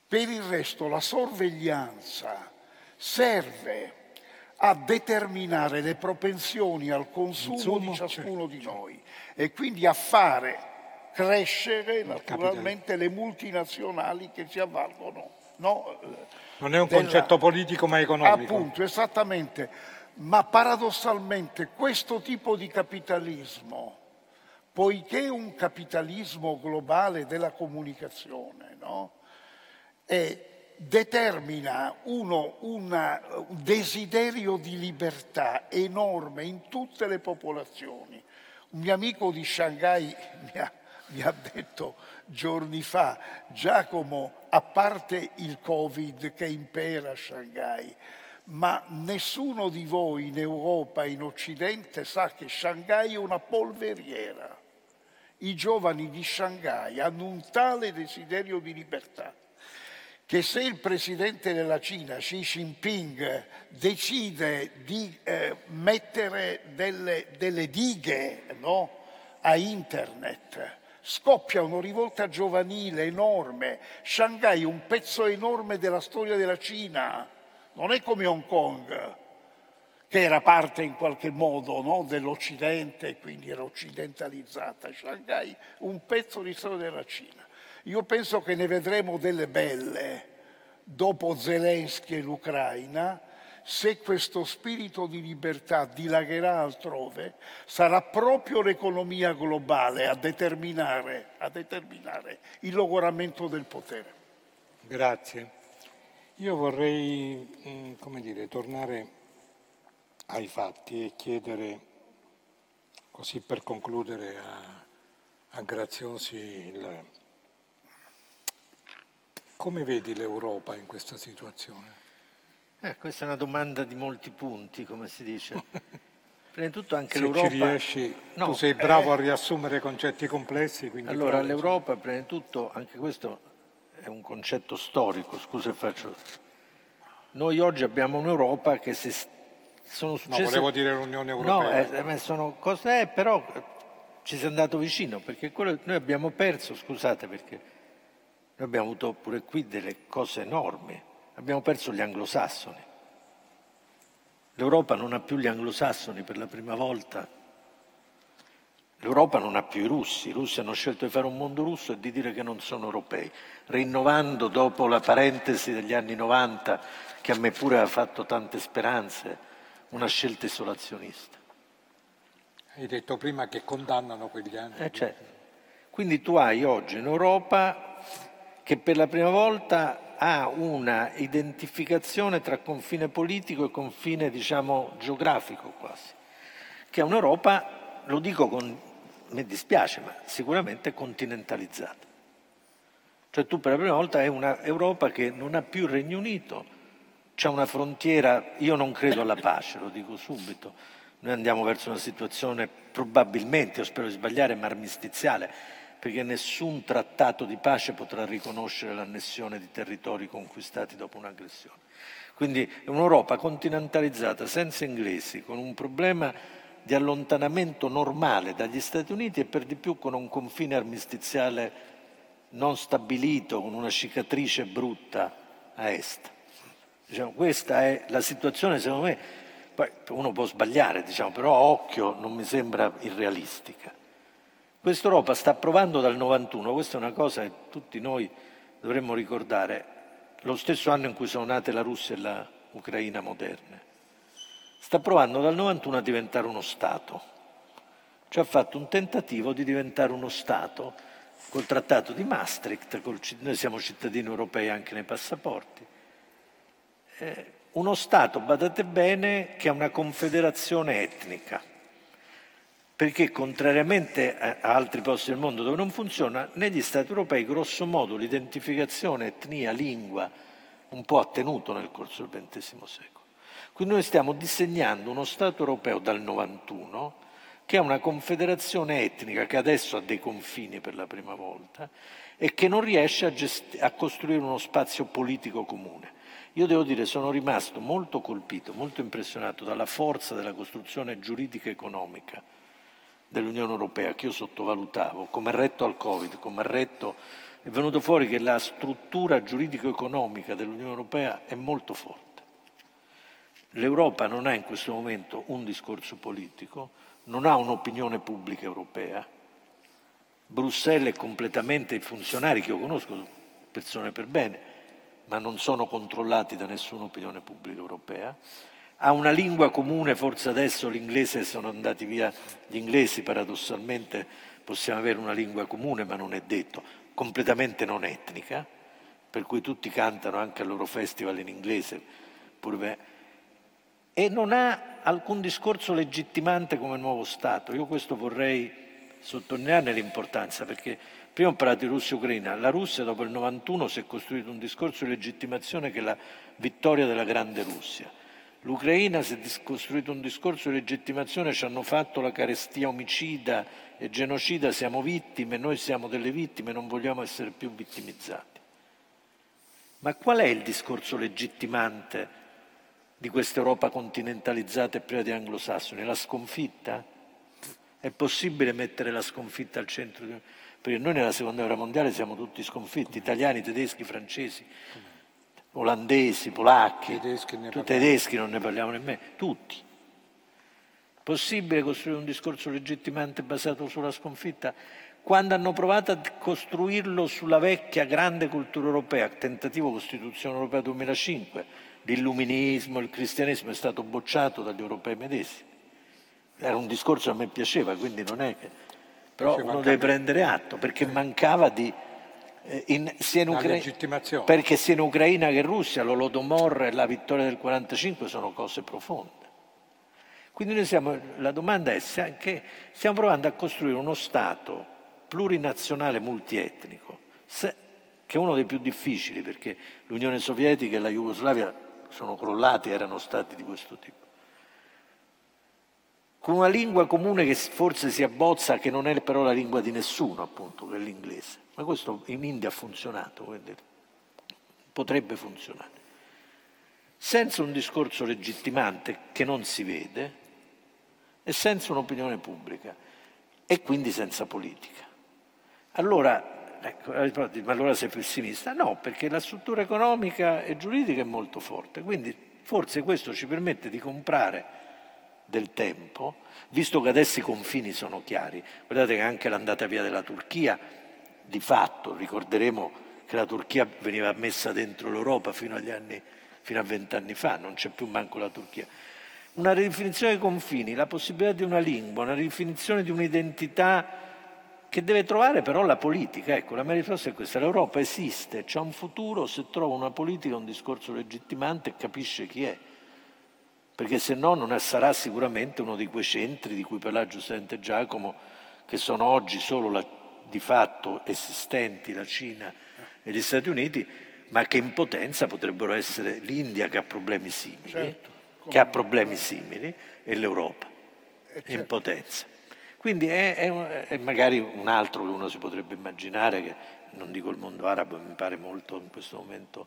Per il resto la sorveglianza serve a determinare le propensioni al consumo Insumo, di ciascuno certo. di noi e quindi a fare crescere naturalmente le multinazionali che si avvalgono. No, non è un della... concetto politico ma economico. Appunto, esattamente ma paradossalmente questo tipo di capitalismo, poiché un capitalismo globale della comunicazione, no? determina uno, una, un desiderio di libertà enorme in tutte le popolazioni. Un mio amico di Shanghai [laughs] mi ha, mi ha detto giorni fa, Giacomo, a parte il Covid che impera a Shanghai, ma nessuno di voi in Europa in Occidente sa che Shanghai è una polveriera. I giovani di Shanghai hanno un tale desiderio di libertà che se il presidente della Cina, Xi Jinping, decide di eh, mettere delle, delle dighe no, a internet, scoppia una rivolta giovanile enorme. Shanghai è un pezzo enorme della storia della Cina non è come Hong Kong, che era parte in qualche modo no, dell'Occidente quindi era occidentalizzata. Shanghai, un pezzo di storia della Cina. Io penso che ne vedremo delle belle dopo Zelensky e l'Ucraina, se questo spirito di libertà dilagherà altrove, sarà proprio l'economia globale a determinare, a determinare il logoramento del potere. Grazie. Io vorrei, mm, dire, tornare ai fatti e chiedere, così per concludere a, a Graziosi, il, come vedi l'Europa in questa situazione? Eh, questa è una domanda di molti punti, come si dice. [laughs] Prima di tutto anche Se l'Europa... Ci riesci, no, tu sei bravo eh... a riassumere concetti complessi. Allora, l'Europa, prima di tutto, anche questo è un concetto storico, scusa faccio... Noi oggi abbiamo un'Europa che si sono successe... No, volevo dire l'Unione Europea. No, eh, sono cose, eh, però ci si è andato vicino, perché quello, noi abbiamo perso, scusate, perché noi abbiamo avuto pure qui delle cose enormi, abbiamo perso gli anglosassoni. L'Europa non ha più gli anglosassoni per la prima volta L'Europa non ha più i russi, i russi hanno scelto di fare un mondo russo e di dire che non sono europei, rinnovando dopo la parentesi degli anni 90, che a me pure aveva fatto tante speranze, una scelta isolazionista. Hai detto prima che condannano quegli anni. Eh, certo. Quindi tu hai oggi un'Europa che per la prima volta ha una identificazione tra confine politico e confine, diciamo, geografico quasi, che è un'Europa, lo dico con mi dispiace, ma sicuramente continentalizzata. Cioè tu per la prima volta hai un'Europa che non ha più il Regno Unito, c'è una frontiera, io non credo alla pace, lo dico subito, noi andiamo verso una situazione probabilmente, io spero di sbagliare, ma armistiziale, perché nessun trattato di pace potrà riconoscere l'annessione di territori conquistati dopo un'aggressione. Quindi è un'Europa continentalizzata, senza inglesi, con un problema di allontanamento normale dagli Stati Uniti e per di più con un confine armistiziale non stabilito, con una cicatrice brutta a est. Diciamo, questa è la situazione, secondo me, poi uno può sbagliare, diciamo, però a occhio non mi sembra irrealistica. Questa Europa sta provando dal 91, questa è una cosa che tutti noi dovremmo ricordare, lo stesso anno in cui sono nate la Russia e l'Ucraina moderne sta provando dal 91 a diventare uno Stato. Ci ha fatto un tentativo di diventare uno Stato col trattato di Maastricht, col, noi siamo cittadini europei anche nei passaporti. Eh, uno Stato, badate bene, che è una confederazione etnica. Perché contrariamente a altri posti del mondo dove non funziona, negli Stati europei grosso modo l'identificazione etnia, lingua, un po' ha tenuto nel corso del XX secolo. Quindi noi stiamo disegnando uno Stato europeo dal 91 che è una confederazione etnica che adesso ha dei confini per la prima volta e che non riesce a, gesti- a costruire uno spazio politico comune. Io devo dire, sono rimasto molto colpito, molto impressionato dalla forza della costruzione giuridica economica dell'Unione Europea, che io sottovalutavo, come retto al Covid, come retto... È venuto fuori che la struttura giuridico-economica dell'Unione Europea è molto forte. L'Europa non ha in questo momento un discorso politico, non ha un'opinione pubblica europea. Bruxelles è completamente i funzionari che io conosco, persone per bene, ma non sono controllati da nessuna opinione pubblica europea. Ha una lingua comune, forse adesso l'inglese sono andati via gli inglesi, paradossalmente possiamo avere una lingua comune, ma non è detto, completamente non etnica, per cui tutti cantano anche al loro festival in inglese, pur e non ha alcun discorso legittimante come nuovo Stato. Io questo vorrei sottolinearne l'importanza, perché prima ho parlato di Russia e Ucraina, la Russia dopo il 91 si è costruito un discorso di legittimazione che è la vittoria della grande Russia. L'Ucraina si è costruito un discorso di legittimazione, ci hanno fatto la carestia omicida e genocida, siamo vittime, noi siamo delle vittime, non vogliamo essere più vittimizzati. Ma qual è il discorso legittimante di questa Europa continentalizzata e priva di anglosassoni? La sconfitta? È possibile mettere la sconfitta al centro? Di... Perché noi nella seconda guerra mondiale siamo tutti sconfitti, italiani, tedeschi, francesi, olandesi, polacchi, tedeschi, tedeschi non ne parliamo nemmeno, tutti. Possibile costruire un discorso legittimante basato sulla sconfitta? Quando hanno provato a costruirlo sulla vecchia grande cultura europea, tentativo Costituzione Europea 2005, l'illuminismo, il cristianesimo è stato bocciato dagli europei medesimi. Era un discorso che a me piaceva, quindi non è che... Però uno deve prendere atto, perché mancava di... Eh, in, sia in Ucra... Perché sia in Ucraina che in Russia l'Olodomor e la vittoria del 45 sono cose profonde. Quindi noi siamo, la domanda è se anche, stiamo provando a costruire uno Stato plurinazionale multietnico, se, che è uno dei più difficili perché l'Unione Sovietica e la Jugoslavia sono crollati, erano stati di questo tipo. Con una lingua comune che forse si abbozza, che non è però la lingua di nessuno, appunto, che è l'inglese. Ma questo in India ha funzionato, potrebbe funzionare. Senza un discorso legittimante che non si vede e senza un'opinione pubblica e quindi senza politica. Allora Ecco, ma allora sei pessimista? No, perché la struttura economica e giuridica è molto forte, quindi forse questo ci permette di comprare del tempo, visto che adesso i confini sono chiari. Guardate che anche l'andata via della Turchia, di fatto, ricorderemo che la Turchia veniva messa dentro l'Europa fino anni, fino a vent'anni fa, non c'è più manco la Turchia. Una ridefinizione dei confini, la possibilità di una lingua, una ridefinizione di un'identità che deve trovare però la politica. Ecco, la mia risposta è questa, l'Europa esiste, c'è un futuro se trova una politica, un discorso legittimante e capisce chi è, perché se no non sarà sicuramente uno di quei centri di cui parla giustamente Giacomo, che sono oggi solo la, di fatto esistenti, la Cina e gli Stati Uniti, ma che in potenza potrebbero essere l'India che ha problemi simili, certo, che ha problemi simili, e l'Europa, certo. in potenza. Quindi è, è, è, magari un altro che uno si potrebbe immaginare, che non dico il mondo arabo, mi pare molto in questo momento,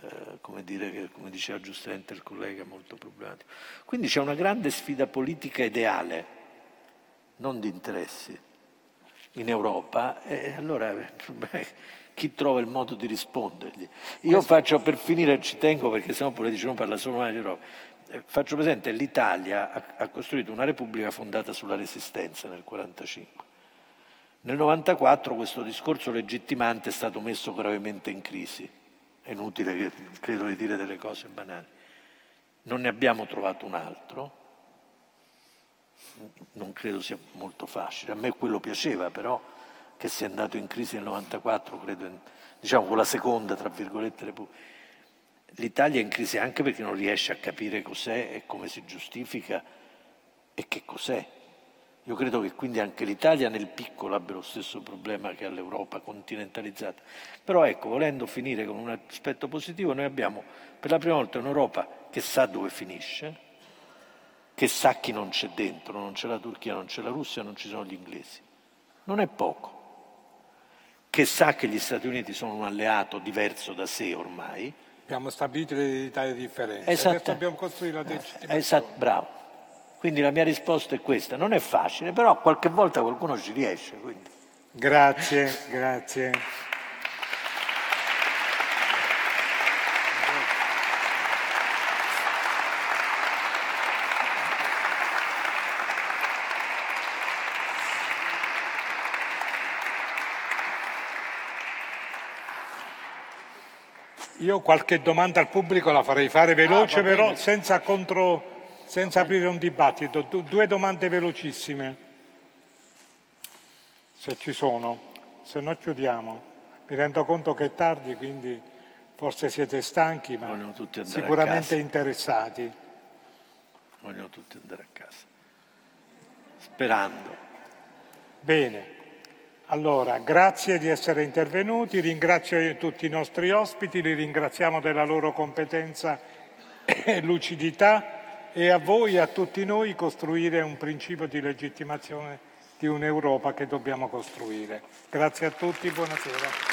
eh, come, dire, come diceva giustamente il collega, molto problematico. Quindi c'è una grande sfida politica ideale, non di interessi, in Europa, e allora beh, chi trova il modo di rispondergli. Io faccio per finire, ci tengo perché sennò pure dice non parla solo male di Europa eh, faccio presente, che l'Italia ha, ha, costruito una repubblica fondata sulla resistenza nel 1945. Nel 1994 questo discorso legittimante è stato messo gravemente in crisi. È inutile che credo di dire delle cose banali. Non ne abbiamo trovato un altro. Non credo sia molto facile. A me quello piaceva, però che sia andato in crisi nel 1994, credo, diciamo con la seconda, tra virgolette, repubblica L'Italia è in crisi anche perché non riesce a capire cos'è e come si giustifica e che cos'è. Io credo che quindi anche l'Italia nel piccolo abbia lo stesso problema che ha l'Europa continentalizzata. Però ecco, volendo finire con un aspetto positivo, noi abbiamo per la prima volta un'Europa che sa dove finisce, che sa chi non c'è dentro, non c'è la Turchia, non c'è la Russia, non ci sono gli inglesi. Non è poco. Che sa che gli Stati Uniti sono un alleato diverso da sé ormai. Abbiamo stabilito l'eredità di differenze. Esatto. Adesso dobbiamo costruire la legittimazione. Esatto, bravo. Quindi la mia risposta è questa. Non è facile, però qualche volta qualcuno ci riesce. Quindi. Grazie, grazie. Io qualche domanda al pubblico la farei fare veloce, Ah, però senza, contro, senza aprire un dibattito. Du- due domande velocissime, se ci sono, se no chiudiamo. Mi rendo conto che è tardi, quindi forse siete stanchi, ma sicuramente interessati. Vogliono tutti andare a casa. Sperando. Bene, allora grazie di essere intervenuti, ringrazio tutti i nostri ospiti, li ringraziamo della loro competenza e lucidità e a voi e a tutti noi costruire un principio di legittimazione di un'Europa che dobbiamo costruire. Grazie a tutti, buonasera.